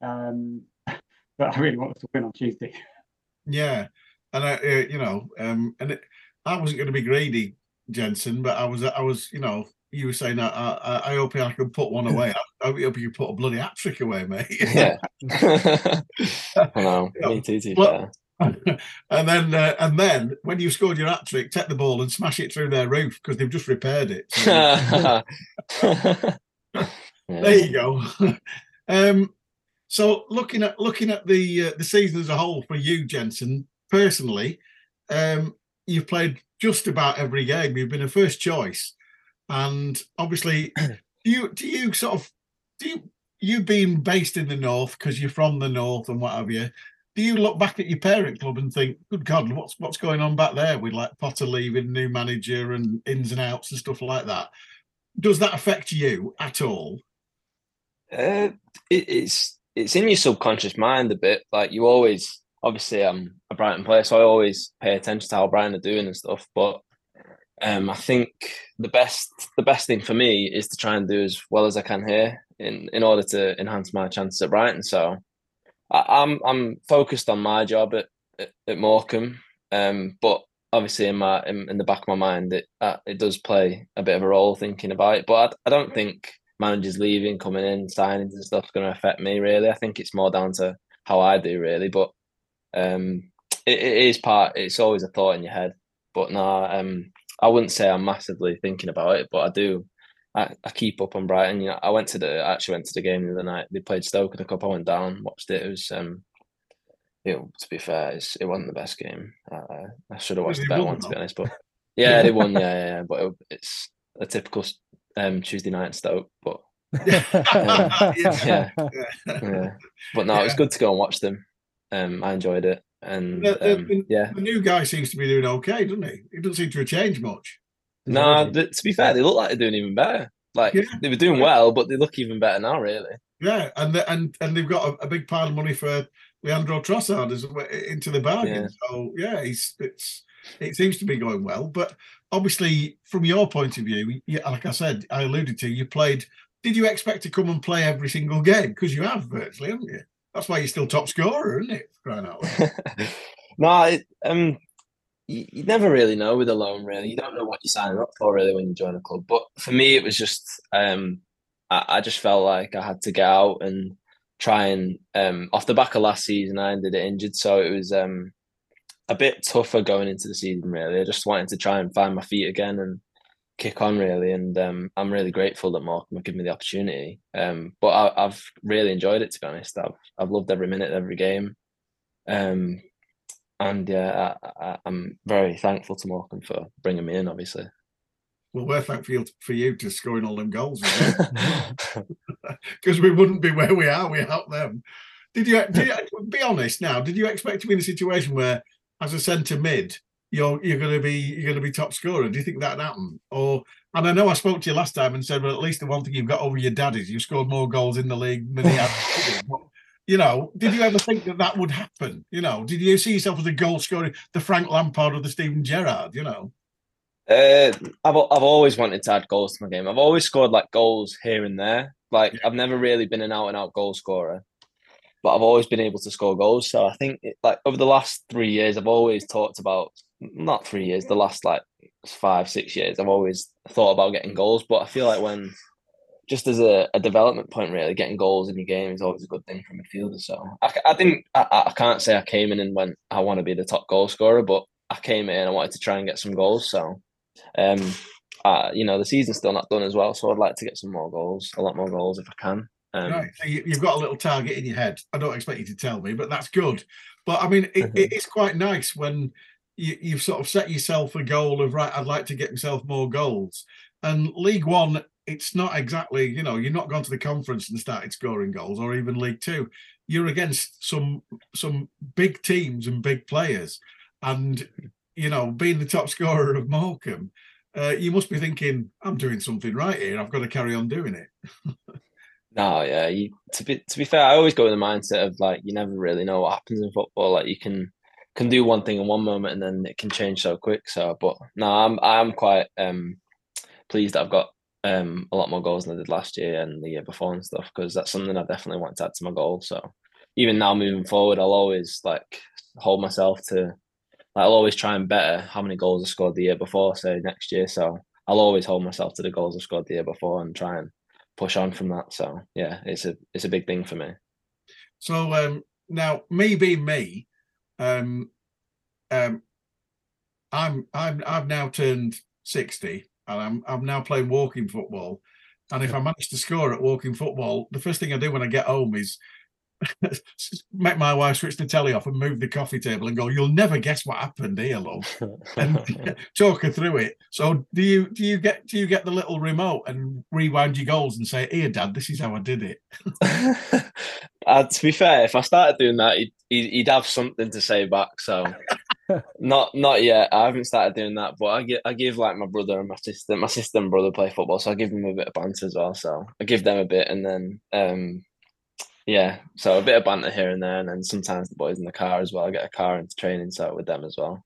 Um, but I really want us to win on Tuesday. Yeah, and I, uh, you know, um, and it, I wasn't going to be greedy, Jensen, but I was, I was, you know, you were saying, I, I, I hope I can put one away. I, I hope you put a bloody hat trick away, mate. yeah. I know. Yeah. Me too. To be Well- fair. And then, uh, and then when you scored your hat trick, take the ball and smash it through their roof because they've just repaired it. So, there you go. um, so looking at looking at the uh, the season as a whole for you, Jensen, personally, um, you've played just about every game. You've been a first choice, and obviously, do you do you sort of do you you being based in the north because you're from the north and what have you? Do you look back at your parent club and think, "Good God, what's what's going on back there with like Potter leaving, new manager, and ins and outs and stuff like that?" Does that affect you at all? Uh, it, it's it's in your subconscious mind a bit. Like you always, obviously, I'm a Brighton player, so I always pay attention to how Brighton are doing and stuff. But um, I think the best the best thing for me is to try and do as well as I can here in in order to enhance my chances at Brighton. So I, I'm I'm focused on my job at at, at Morecambe, um, but obviously in my in, in the back of my mind it uh, it does play a bit of a role thinking about it. But I, I don't think managers leaving, coming in, signings and stuff going to affect me really. I think it's more down to how I do really. But um, it, it is part. It's always a thought in your head. But no, um, I wouldn't say I'm massively thinking about it, but I do. I, I keep up on Brighton. You know, I went to the I actually went to the game the other night. They played Stoke in the cup. I went down, watched it. It was um, you know, to be fair, it's, it wasn't the best game. Uh, I should have watched the better one to be honest. But yeah, they won. Yeah, yeah, yeah. But it, it's a typical um Tuesday night Stoke. But Yeah. yeah, yeah. But no, it was good to go and watch them. Um, I enjoyed it, and The- the- um, yeah. The new guy seems to be doing okay, doesn't he? He doesn't seem to have changed much. No, th- to be fair, they look like they're doing even better. Like Yeah. they were doing well, but they look even better now. Really. Yeah, and the, and and they've got a, a big pile of money for Leandro Trossard as well into the bargain. Yeah. So yeah, he's it's it seems to be going well. But obviously, from your point of view, yeah, like I said, I alluded to, you played. Did you expect to come and play every single game? Because you have virtually, haven't you? That's why you're still top scorer, isn't it? Crying out loud. no, it, um, you, you never really know with a loan. Really, you don't know what you're signing up for really when you join a club. But for me, it was just um, I, I just felt like I had to get out and try and um, off the back of last season, I ended it injured, so it was um a bit tougher going into the season. Really, I just wanted to try and find my feet again and kick on really and um, I'm really grateful that Morecambe have given me the opportunity um, but I, I've really enjoyed it to be honest I've, I've loved every minute every game um, and yeah I, I, I'm very thankful to Morecambe for bringing me in obviously Well, we're thankful for you to scoring all them goals because we wouldn't be where we are without them. Did you, did you be honest now? Did you expect to be in a situation where, as a centre mid, you're you're going to be you're going to be top scorer? Do you think that happened? Or and I know I spoke to you last time and said, well, at least the one thing you've got over your dad is you scored more goals in the league than he had. You know, did you ever think that that would happen? You know, did you see yourself as a goal scorer, the Frank Lampard or the Steven Gerrard? You know, Uh, I've I've always wanted to add goals to my game. I've always scored like goals here and there. Like I've never really been an out and out goal scorer, but I've always been able to score goals. So I think it, like over the last three years, I've always talked about not three years, the last like five six years, I've always thought about getting goals. But I feel like when just as a, a development point, really, getting goals in your game is always a good thing for midfielder. So I, I didn't, I, I can't say I came in and went, I want to be the top goal scorer, but I came in and I wanted to try and get some goals. So, um, uh, you know, the season's still not done as well. So I'd like to get some more goals, a lot more goals if I can. Um, right? So you, you've got a little target in your head. I don't expect you to tell me, but that's good. But I mean, it, it is quite nice when you, you've sort of set yourself a goal of right. I'd like to get myself more goals. And League One, it's not exactly you know you're not gone to the conference and started scoring goals, or even League Two. You're against some some big teams and big players, and you know being the top scorer of Morecambe. Uh, you must be thinking, I'm doing something right here. I've got to carry on doing it. No, yeah. You to be to be fair, I always go with the mindset of like you never really know what happens in football. Like you can can do one thing in one moment and then it can change so quick. So, but no, I'm I'm quite um pleased that I've got um a lot more goals than I did last year and the year before and stuff because that's something I definitely want to add to my goal. So even now moving forward, I'll always like hold myself to. Like, I'll always try and better how many goals I scored the year before, say next year. So I'll always hold myself to the goals I scored the year before and try and push on from that. So yeah, it's a it's a big thing for me. So um, now, me being me, um, um, I'm I'm I've now turned sixty, and I'm I'm now playing walking football. And if I manage to score at walking football, the first thing I do when I get home is make my wife switch the telly off and move the coffee table and go, "You'll never guess what happened here, love," and talk her through it. So do you do you get do you get the little remote and rewind your goals and say, "Here, Dad, this is how I did it." uh, to be fair, if I started doing that, he'd, he'd, he'd have something to say back. So not not yet. I haven't started doing that, but I give I give like my brother and my sister, my sister and brother play football, so I give them a bit of banter as well. So I give them a bit, and then um, yeah, so a bit of banter here and there, and then sometimes the boys in the car as well. I get a car into training, so with them as well.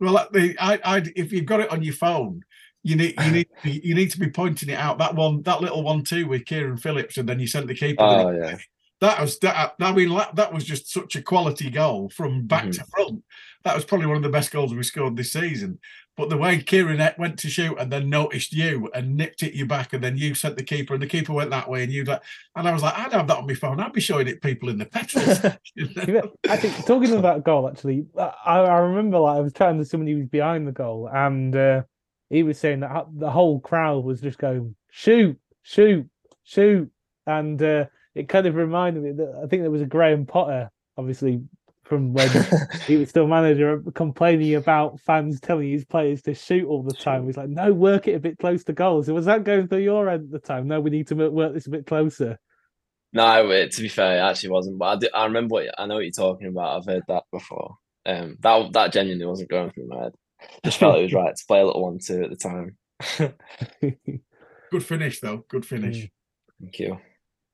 Well, I, I, if you've got it on your phone, you need, you need, to be- you need to be pointing it out. That one, that little one too with Kieran Phillips, and then you sent the keeper. Oh yeah. That was that. I mean, that, was just such a quality goal from back Mhm. to front. That was probably one of the best goals we scored this season. But the way Kieran went to shoot and then noticed you and nipped it you back, and then you sent the keeper, and the keeper went that way, and you like, and I was like, I'd have that on my phone. I'd be showing it people in the petrol I think talking about goal, actually, I, I remember like I was to somebody who was behind the goal, and uh, he was saying that the whole crowd was just going shoot, shoot, shoot, and uh, it kind of reminded me that I think there was a Graham Potter, obviously from when he was still manager, complaining about fans telling his players to shoot all the time. He's like, no, work it a bit close to goals. Was that going through your end at the time? No, we need to work this a bit closer. No, it, to be fair, it actually wasn't. But I, do, I remember what I know what you're talking about. I've heard that before. Um, that that genuinely wasn't going through my head. Just felt it was right to play a little one too at the time. Good finish though. Good finish. Mm. Thank you.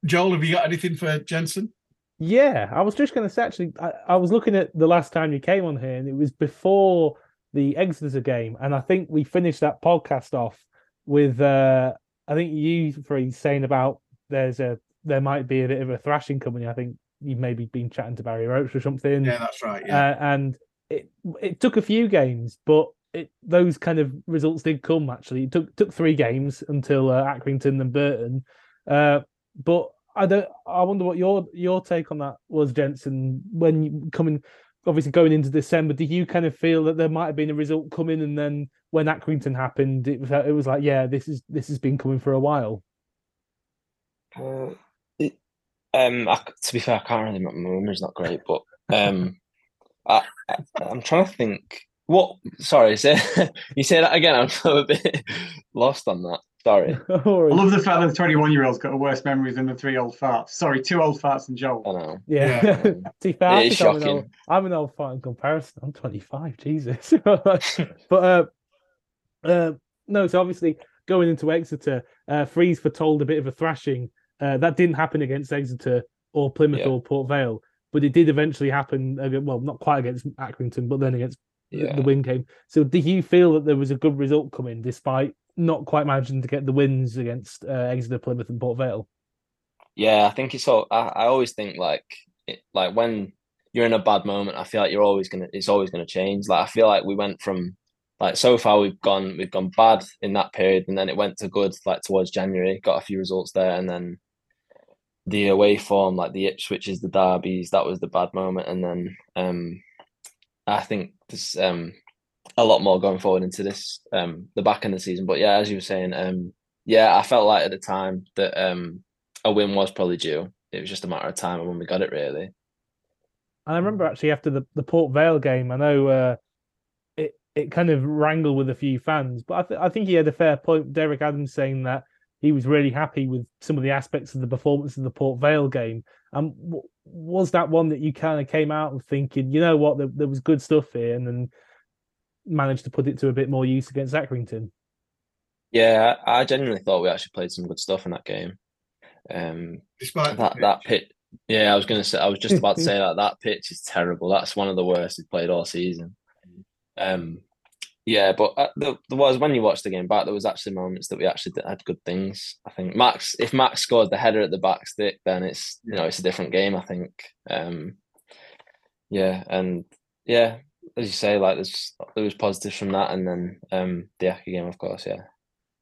Joel, have you got anything for Jensen? Yeah, I was just going to say actually, I, I was looking at the last time you came on here, and it was before the Exeter game, and I think we finished that podcast off with uh I think you three saying about there's a there might be a bit of a thrashing coming. I think you've maybe been chatting to Barry Roche or something. Yeah, that's right. Yeah. Uh, and it it took a few games, but it those kind of results did come. Actually, it took took three games until uh, Accrington and Burton. Uh, but I don't. I wonder what your your take on that was, Jensen. When you coming, obviously going into December, do you kind of feel that there might have been a result coming, and then when Accrington happened, it was it was like, yeah, this is this has been coming for a while. Uh, it, um, I, to be fair, I can't really. My memory's not great, but um, I, I'm trying to think. What? Sorry, say you say that again. I'm a bit lost on that. Sorry. I love the fact that the 21 year old's got a worse memory than the three old farts. Sorry, two old farts and Joel. I know. Yeah. Yeah. to be fair, I It is think I'm an, old, shocking. I'm an old fart in comparison. I'm 25, Jesus. but uh, uh, no, so obviously going into Exeter, uh, Freeze foretold a bit of a thrashing. Uh, that didn't happen against Exeter. or Plymouth Yeah. or Port Vale, but it did eventually happen. ag- Well, not quite against Accrington, but then against the- Yeah. the win came. So, do you feel that there was a good result coming despite not quite managing to get the wins against uh, Exeter, Plymouth, and Port Vale? Yeah, I think it's all. I, I always think like it, like when you're in a bad moment, I feel like you're always gonna. It's always gonna change. Like I feel like we went from like so far we've gone we've gone bad in that period, and then it went to good like towards January. Got a few results there, and then the away form like the Ipswiches, the derbies, that was the bad moment, and then um I think this um a lot more going forward into this um the back end of the season. But yeah, as you were saying, um yeah, I felt like at the time that um a win was probably due. It was just a matter of time when we got it really. And I remember actually after the, the Port Vale game, I know uh, it it kind of wrangled with a few fans, but I, th- I think he had a fair point. Derek Adams saying that he was really happy with some of the aspects of the performance of the Port Vale game. Um, w- was that one that you kind of came out of thinking, you know what, there, there was good stuff here, and then managed to put it to a bit more use against Accrington? Yeah, I, I genuinely thought we actually played some good stuff in that game. Um Despite that pitch. that pitch yeah, I was gonna say I was just about to say that that pitch is terrible. That's one of the worst we've played all season. Um yeah, but uh, there, there was when you watched the game back, there was actually moments that we actually did, had good things. I think Max, if Max scores the header at the back stick, then it's you know it's a different game. I think. Um, yeah, and yeah, as you say, like there's there was positives from that, and then um, the Accy game, of course. Yeah,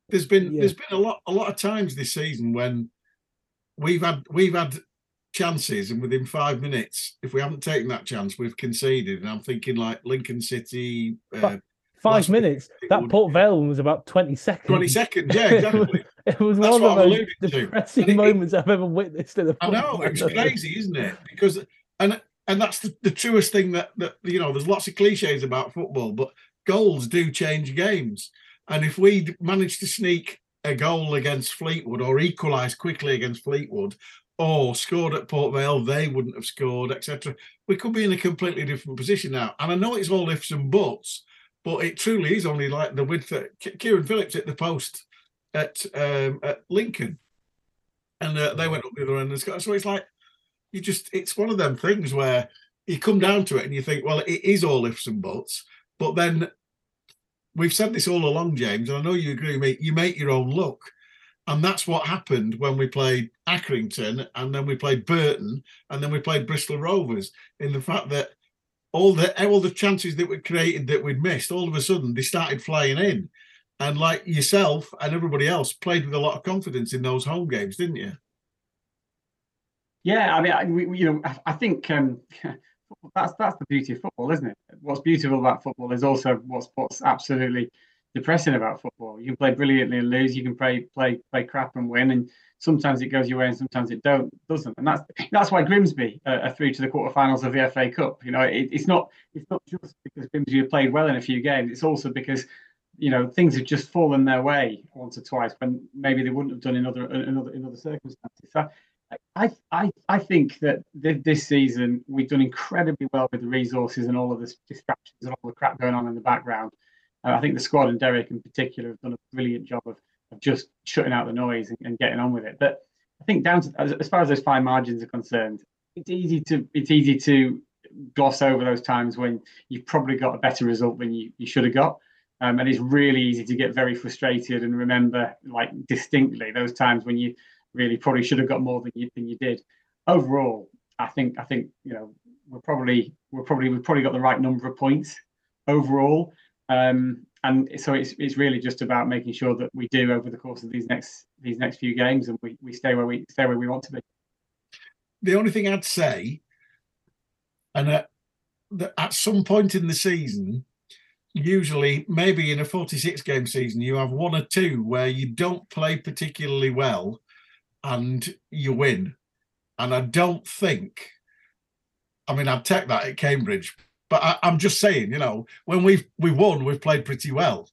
There's been Yeah. there's been a lot a lot of times this season when we've had we've had chances and within five minutes, if we haven't taken that chance, we've conceded. And I'm thinking like Lincoln City, uh, Five Last week, minutes. That Port Vale one was about twenty seconds. twenty seconds. Yeah, exactly. It was That's one what of I'm those to. depressing it- moments I've ever witnessed in a I know football it's crazy, isn't it? Because and and that's the, the truest thing that that you know. There's lots of cliches about football, but goals do change games. And if we manage to sneak a goal against Fleetwood or equalise quickly against Fleetwood, or scored at Port Vale, they wouldn't have scored, etc. We could be in a completely different position now. And I know it's all ifs and buts, but it truly is only like the width. That Kieran Phillips hit the post at um, at Lincoln, and uh, they went up the other end and scored. So it's like you just it's one of them things where you come down to it and you think, well, it is all ifs and buts, but then we've said this all along, James, and I know you agree with me. You make your own luck, and that's what happened when we played Accrington, and then we played Burton, and then we played Bristol Rovers. In the fact that all the all the chances that we created that we'd missed, all of a sudden they started flying in. And like yourself and everybody else played with a lot of confidence in those home games, didn't you? Yeah, I mean, I, we, you know, I- I think um, that's that's the beauty of football, isn't it? What's beautiful about football is also what's what's absolutely depressing about football. You can play brilliantly and lose. You can play play play crap and win, and sometimes it goes your way and sometimes it don't doesn't. And that's that's why Grimsby uh, are through to the quarterfinals of the FA Cup. You know, it, it's not it's not just because Grimsby have played well in a few games. It's also because you know things have just fallen their way once or twice when maybe they wouldn't have done in other in other in other circumstances. So I, I, I think that thi- this season we've done incredibly well with the resources and all of the distractions and all the crap going on in the background. Uh, I think the squad and Derek in particular have done a brilliant job of, of just shutting out the noise and, and getting on with it. But I think down to as, as far as those fine margins are concerned, it's easy to it's easy to gloss over those times when you've probably got a better result than you, you should have got. Um, and it's really easy to get very frustrated and remember like distinctly those times when you really probably should have got more than you than you did. Overall, I think I think you know we're probably we're probably we've probably got the right number of points overall. Um, and so it's it's really just about making sure that we do over the course of these next these next few games and we, we stay where we stay where we want to be. the only thing I'd say, and at, that at some point in the season, usually maybe in a 46 game season, you have one or two where you don't play particularly well and you win. And I don't think, I mean, I'd take that at Cambridge, but I, I'm just saying, you know, when we've we won, we've played pretty well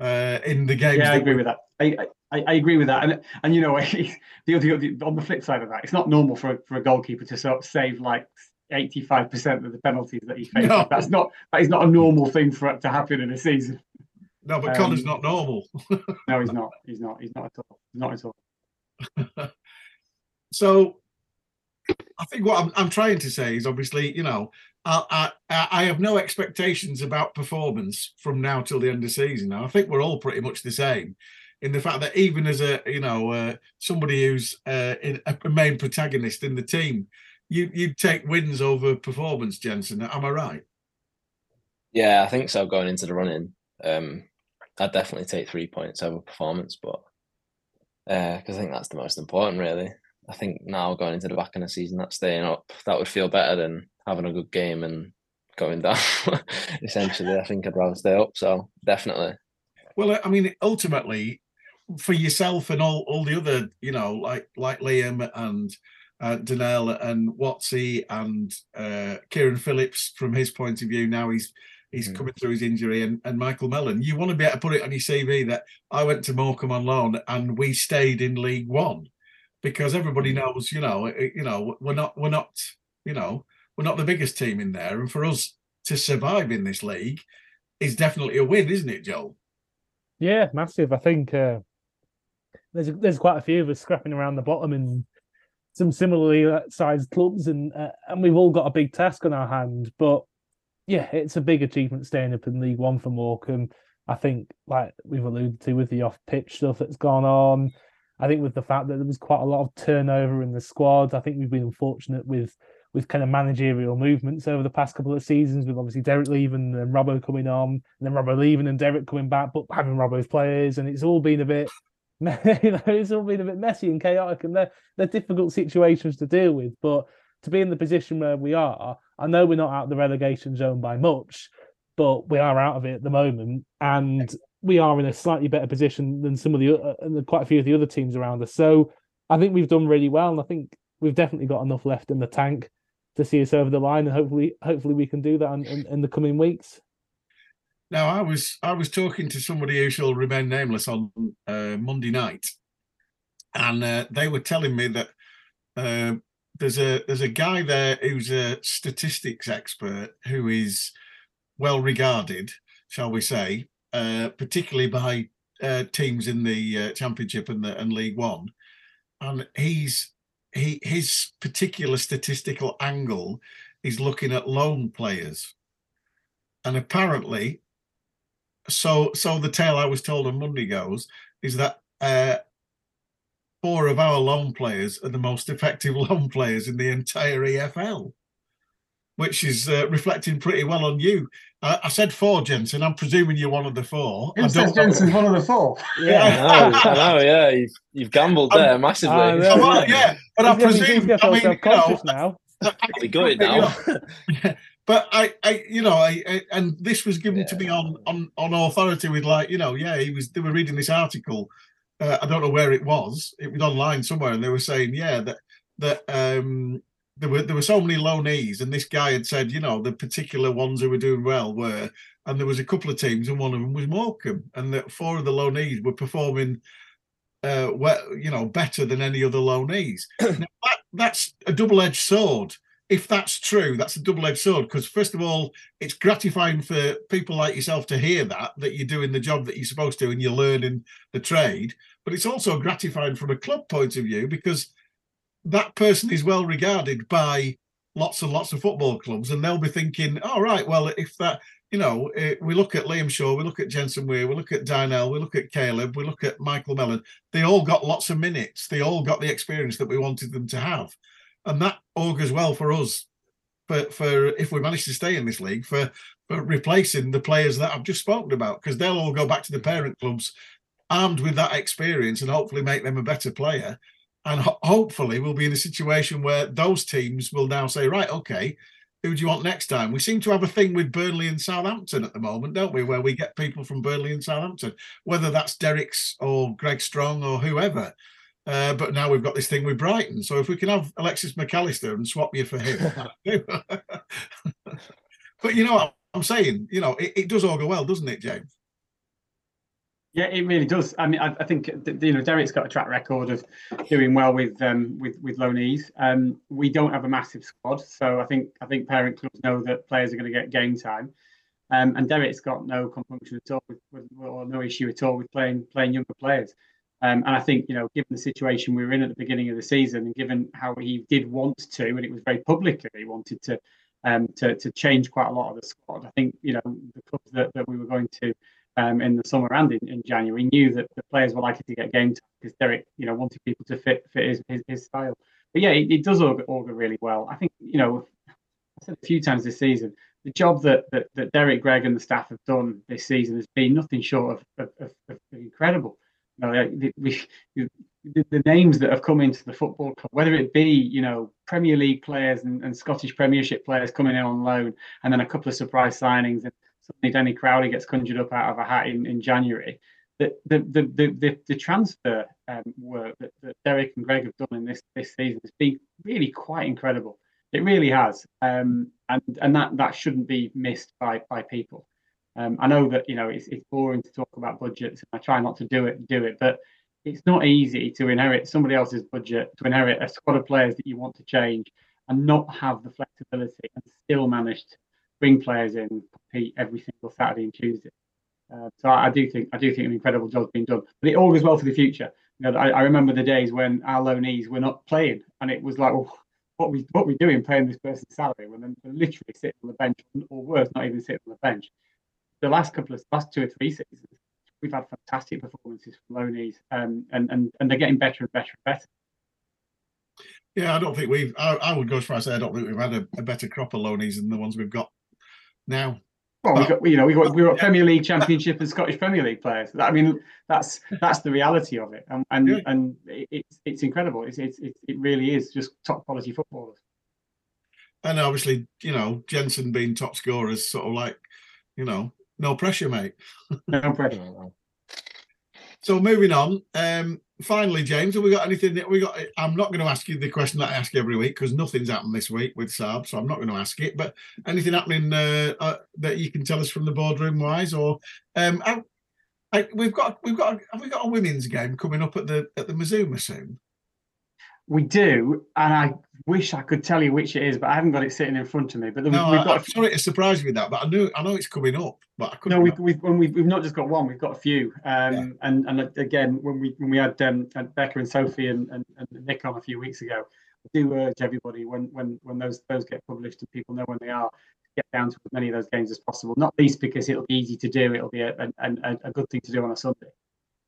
uh, in the games. Yeah, I agree with that. I, I, I agree with that, and and you know the, other the on the flip side of that, it's not normal for a, for a goalkeeper to sort of save like eighty five percent of the penalties that he faces. No. That's not that is not a normal thing for it to happen in a season. No, but Connor's Um, not normal. No, he's not. He's not. He's not at all. Not at all. So I think what I'm, I'm trying to say is obviously, you know, I, I I have no expectations about performance from now till the end of season. I think we're all pretty much the same in the fact that even as a you know uh, somebody who's uh, in, a main protagonist in the team, you you take wins over performance, Jensen. Am I right? Yeah, I think so. Going into the running, um, I'd definitely take three points over performance, but because uh, I think that's the most important, really. I think now going into the back end of the season, that staying up, that would feel better than having a good game and going down. Essentially, I think I'd rather stay up. So definitely. Well, I mean, ultimately, for yourself and all all the other, you know, like like Liam and uh, Dynel and Watsy and uh, Kieran Phillips, from his point of view, now he's he's mm. coming through his injury, and, and Michael Mellon. You want to be able to put it on your CV that I went to Morecambe on loan and we stayed in League One, because everybody mm. knows, you know, you know, we're not we're not, you know, we're not the biggest team in there, and for us to survive in this league is definitely a win, isn't it, Joel? Yeah, massive. I think uh, there's there's quite a few of us scrapping around the bottom and some similarly uh, sized clubs, and uh, and we've all got a big task on our hand. But yeah, it's a big achievement staying up in League One for Morecambe. I think, like we've alluded to, with the off pitch stuff that's gone on. I think with the fact that there was quite a lot of turnover in the squad, I think we've been unfortunate with with kind of managerial movements over the past couple of seasons, with obviously Derek leaving and Robbo coming on, and then Robbo leaving and Derek coming back, but having Robbo's players, and it's all been a bit you know, it's all been a bit messy and chaotic, and they're they're difficult situations to deal with. But to be in the position where we are, I know we're not out of the relegation zone by much, but we are out of it at the moment, and we are in a slightly better position than some of the uh, quite a few of the other teams around us. So I think we've done really well, and I think we've definitely got enough left in the tank to see us over the line, and hopefully, hopefully we can do that in, in, in the coming weeks. Now, I was I was talking to somebody who shall remain nameless on uh, Monday night, and uh, they were telling me that uh, there's a there's a guy there who's a statistics expert who is well regarded, shall we say, uh, particularly by uh, teams in the uh, Championship and the and League One, and he's he his particular statistical angle is looking at loan players, and apparently so so the tale I was told on Monday goes is that uh, four of our loan players are the most effective loan players in the entire EFL, which is uh, reflecting pretty well on you. I, I, said four, Jensen. I'm presuming you're one of the four. Who says Jensen's one of the four? Yeah, I know. I know yeah, you've, you've gambled there massively. Uh, yeah, well, yeah, but I presume. I mean, you know, now. We got it now. but I, I, you know, I, I and this was given yeah. to me on on on authority with like, you know, yeah, he was. They were reading this article. Uh, I don't know where it was. It was online somewhere, and they were saying, yeah, that that um there were there were so many loanees, and this guy had said, you know, the particular ones who were doing well were, and there was a couple of teams, and one of them was Morecambe, and that four of the loanees were performing. Uh, well, you know, better than any other loanees. now, that, that's a double-edged sword if that's true, that's a double-edged sword. Because first of all, it's gratifying for people like yourself to hear that that you're doing the job that you're supposed to and you're learning the trade. But it's also gratifying from a club point of view because that person is well regarded by lots and lots of football clubs, and they'll be thinking, "All oh, right, well, if that." You know, eh, we look at Liam Shaw, we look at Jensen Weir, we look at Dynel, we look at Caleb, we look at Michael Mellon. They all got lots of minutes. They all got the experience that we wanted them to have and that augurs well for us for for if we manage to stay in this league for for replacing the players that I've just spoken about because they'll all go back to the parent clubs armed with that experience and hopefully make them a better player. And ho- hopefully we'll be in a situation where those teams will now say right okay who do you want next time? We seem to have a thing with Burnley and Southampton at the moment don't we where we get people from Burnley and Southampton whether that's Derek's or Greg Strong or whoever uh, but now we've got this thing with Brighton. So if we can have Alexis Mac Allister and swap you for him. but you know what I'm saying? You know, it, it, does all go well, doesn't it, James? Yeah, it really does. I mean, I, I think you know Derek's got a track record of doing well with um, with with loanees. Um, we don't have a massive squad, so I think I think parent clubs know that players are going to get game time. Um, and Derek's got no compunction at all with, with, or no issue at all with playing playing younger players. Um, and I think, you know, given the situation we were in at the beginning of the season, and given how he did want to, and it was very publicly he wanted to, um, to to change quite a lot of the squad. I think, you know, the clubs that, that we were going to um, in the summer and in, in January knew that the players were likely to get game time because Derek, you know, wanted people to fit fit his his, his style. But yeah, it, it does augur, augur really well. I think, you know, I said a few times this season, the job that, that, that Derek Greg and the staff have done this season has been nothing short of, of, of, of incredible. You know, the, we, the, the, names that have come into the football club, whether it be you know Premier League players and, and, Scottish Premiership players coming in on loan, and then a couple of surprise signings, and suddenly Denny Crowley gets conjured up out of a hat in, in January. The the the the, the transfer um, work that, that Derek and Greg have done in this this season has been really quite incredible. It really has, um, and and that that shouldn't be missed by by people. Um, I know that you know it's, it's boring to talk about budgets, and I try not to do it do it, but it's not easy to inherit somebody else's budget, to inherit a squad of players that you want to change, and not have the flexibility, and still manage to bring players in, compete every single Saturday and Tuesday. Uh, so I, I, do think I do think an incredible job's been done, but it all goes well for the future. You know, I, I remember the days when our loanees were not playing, and it was like, oh, what we what we doing paying this person's salary when they're literally sitting on the bench, or worse, not even sitting on the bench. The last couple of last two or three seasons, we've had fantastic performances from loanees, um, and and and they're getting better and better and better. Yeah, I don't think we've. I, I would go as far as say I don't think we've had a, a better crop of loanees than the ones we've got now. Well, we got you know we got we got Premier League, Championship, and Scottish Premier League players. I mean, that's that's the reality of it, and and, yeah. and it's it's incredible. It's, it's it really is just top quality footballers. And obviously, you know, Jensen being top scorer is sort of like, you know, no pressure, mate. no pressure. so moving on. Um, finally, James, have we got anything that we got? I'm not going to ask you the question that I ask every week because nothing's happened this week with Saab, so I'm not going to ask it. But anything happening uh, uh, that you can tell us from the boardroom wise, or um, I, I, we've got we've got have we got a women's game coming up at the at the Mazuma soon? We do, and I wish I could tell you which it is, but I haven't got it sitting in front of me. But no, we've got. I'm sorry to surprise you with that, but I know I know it's coming up. But I couldn't. No, we've, we've, when we've, we've not just got one, we've got a few. Um, yeah. and and again, when we when we had um, Becca and Sophie and, and, and Nick on a few weeks ago, I do urge everybody when when when those those get published and people know when they are, get down to as many of those games as possible. Not least because it'll be easy to do. It'll be a, a, a good thing to do on a Sunday.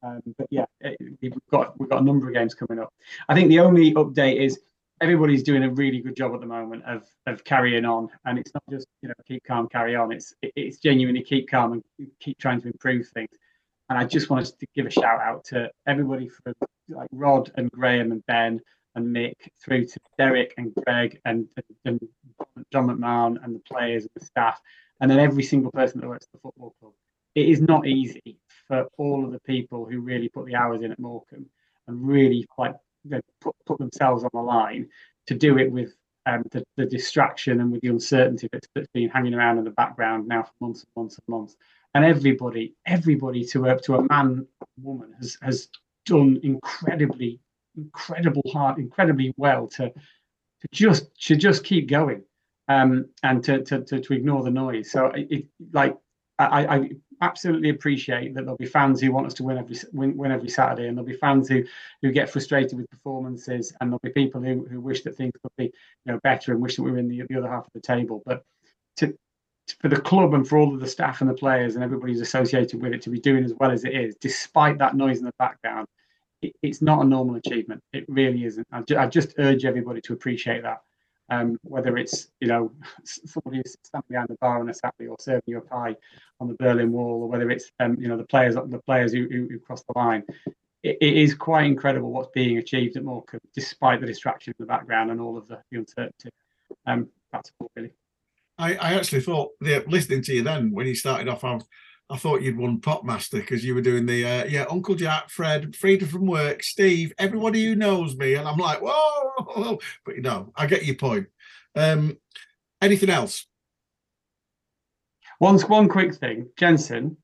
Um, but yeah, it, we've got we've got a number of games coming up. I think the only update is everybody's doing a really good job at the moment of of carrying on, and it's not just you know keep calm, carry on. It's it's genuinely keep calm and keep trying to improve things. And I just wanted to give a shout out to everybody from like Rod and Graham and Ben and Mick through to Derek and Greg and, and John McMahon and the players and the staff, and then every single person that works at the football club. It is not easy for all of the people who really put the hours in at Morecambe and really like put, put themselves on the line to do it with um, the, the, distraction and with the uncertainty that's, that's been hanging around in the background now for months and months and months. And everybody, everybody to a to a man, woman has has done incredibly, incredible hard, incredibly well to to just to just keep going um, and to, to to to ignore the noise. So it, like I, I absolutely appreciate that there'll be fans who want us to win every win, win every Saturday, and there'll be fans who who get frustrated with performances, and there'll be people who, who wish that things could be you know better and wish that we were in the, the other half of the table. But to for the club and for all of the staff and the players and everybody who's associated with it to be doing as well as it is, despite that noise in the background, it, it's not a normal achievement. It really isn't. I, ju- I just urge everybody to appreciate that um, whether it's you know somebody standing behind the bar on a Saturday or serving you a pie on the Berlin Wall, or whether it's um, you know the players the players who, who, who cross the line. It, it is quite incredible what's being achieved at Morecambe, despite the distraction in the background and all of the, the uncertainty. Um, that's all really. I, I actually thought, listening to you then when you started off, I was I thought you'd won Popmaster because you were doing the uh, yeah Uncle Jack, Fred, Freedom from Work, Steve, everybody who knows me, and I'm like whoa, but you know I get your point. Um, anything else? One one quick thing, Jensen.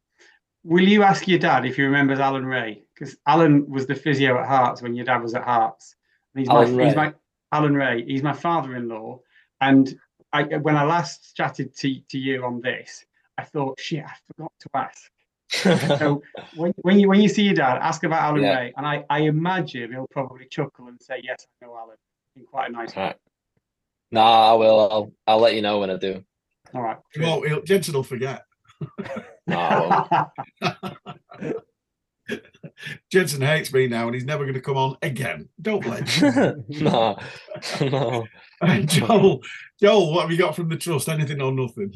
Will you ask your dad if he remembers Alan Ray? Because Alan was the physio at Hearts when your dad was at Hearts. he's Alan my, Ray. he's my Alan Ray. He's my father-in-law, and I, when I last chatted to, to you on this, I thought, shit, I forgot to ask. So when, when you when you see your dad, ask about Alan Yeah. Ray, and I, I imagine he'll probably chuckle and say, "Yes, I know Alan." In quite a nice way. Right. nah, I will. I'll I'll let you know when I do. All right. Well, he'll, Jensen will forget. no, I won't. Jensen hates me now, and he's never going to come on again. Don't let him. no, no. Joel, Joel, what have you got from the trust? Anything or nothing?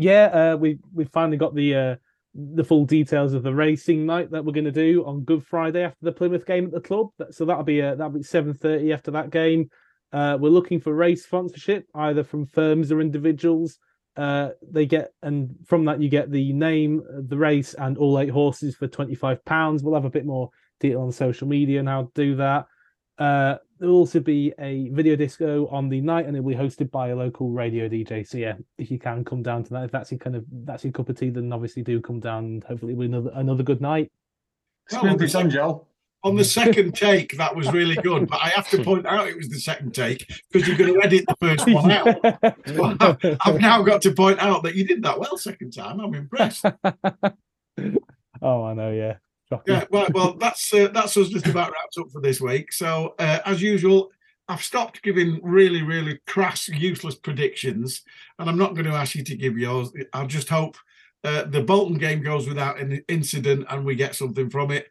Yeah, uh, we we finally got the uh, the full details of the racing night that we're going to do on Good Friday after the Plymouth game at the club. So that'll be uh, that'll be seven thirty after that game. Uh, we're looking for race sponsorship either from firms or individuals. Uh, they get and from that you get the name, the race, and all eight horses for twenty five pounds. We'll have a bit more detail on social media and how to do that. Uh, there'll also be a video disco on the night, and it'll be hosted by a local radio DJ. So yeah, if you can come down to that, if that's your kind of that's your cup of tea, then obviously do come down. and Hopefully, it'll be another another good night. Smooth this on, Joel. On the second take, that was really good, but I have to point out it was the second take because you're going to edit the first one out. I've now got to point out that you did that well second time. I'm impressed. oh, I know. Yeah. Yeah, right. Well, that's uh, that's us just about wrapped up for this week. So, uh, as usual, I've stopped giving really, really crass, useless predictions, and I'm not going to ask you to give yours. I just hope uh, the Bolton game goes without an incident and we get something from it.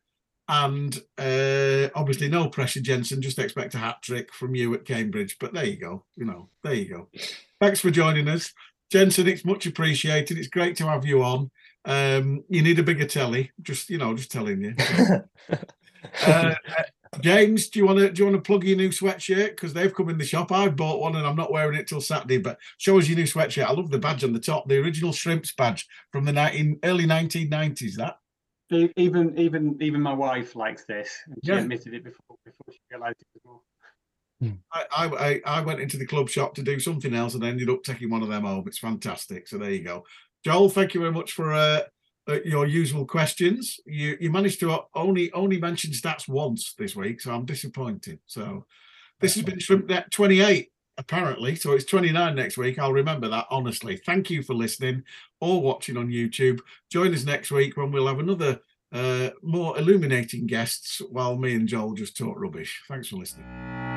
And uh, obviously, no pressure, Jensen. Just expect a hat trick from you at Cambridge. But there you go. You know, there you go. Thanks for joining us, Jensen. It's much appreciated. It's great to have you on. Um, you need a bigger telly. Just you know, just telling you. Uh, uh, James, do you want to do you want to plug your new sweatshirt because they've come in the shop? I've bought one and I'm not wearing it till Saturday. But show us your new sweatshirt. I love the badge on the top, the original Shrimps badge from the 19, early 1990s. That Even even even my wife likes this. She Yeah. admitted it before before she realised it was. I, I I I went into the club shop to do something else and ended up taking one of them home. It's fantastic. So there you go, Joel. Thank you very much for uh, uh, your usual questions. You you managed to only only mention stats once this week, so I'm disappointed. So this has been Shrimp Net 28 apparently. So it's 29 next week. I'll remember that honestly. Thank you for listening or watching on YouTube. Join us next week when we'll have another uh, more illuminating guests while me and Joel just talk rubbish. Thanks for listening.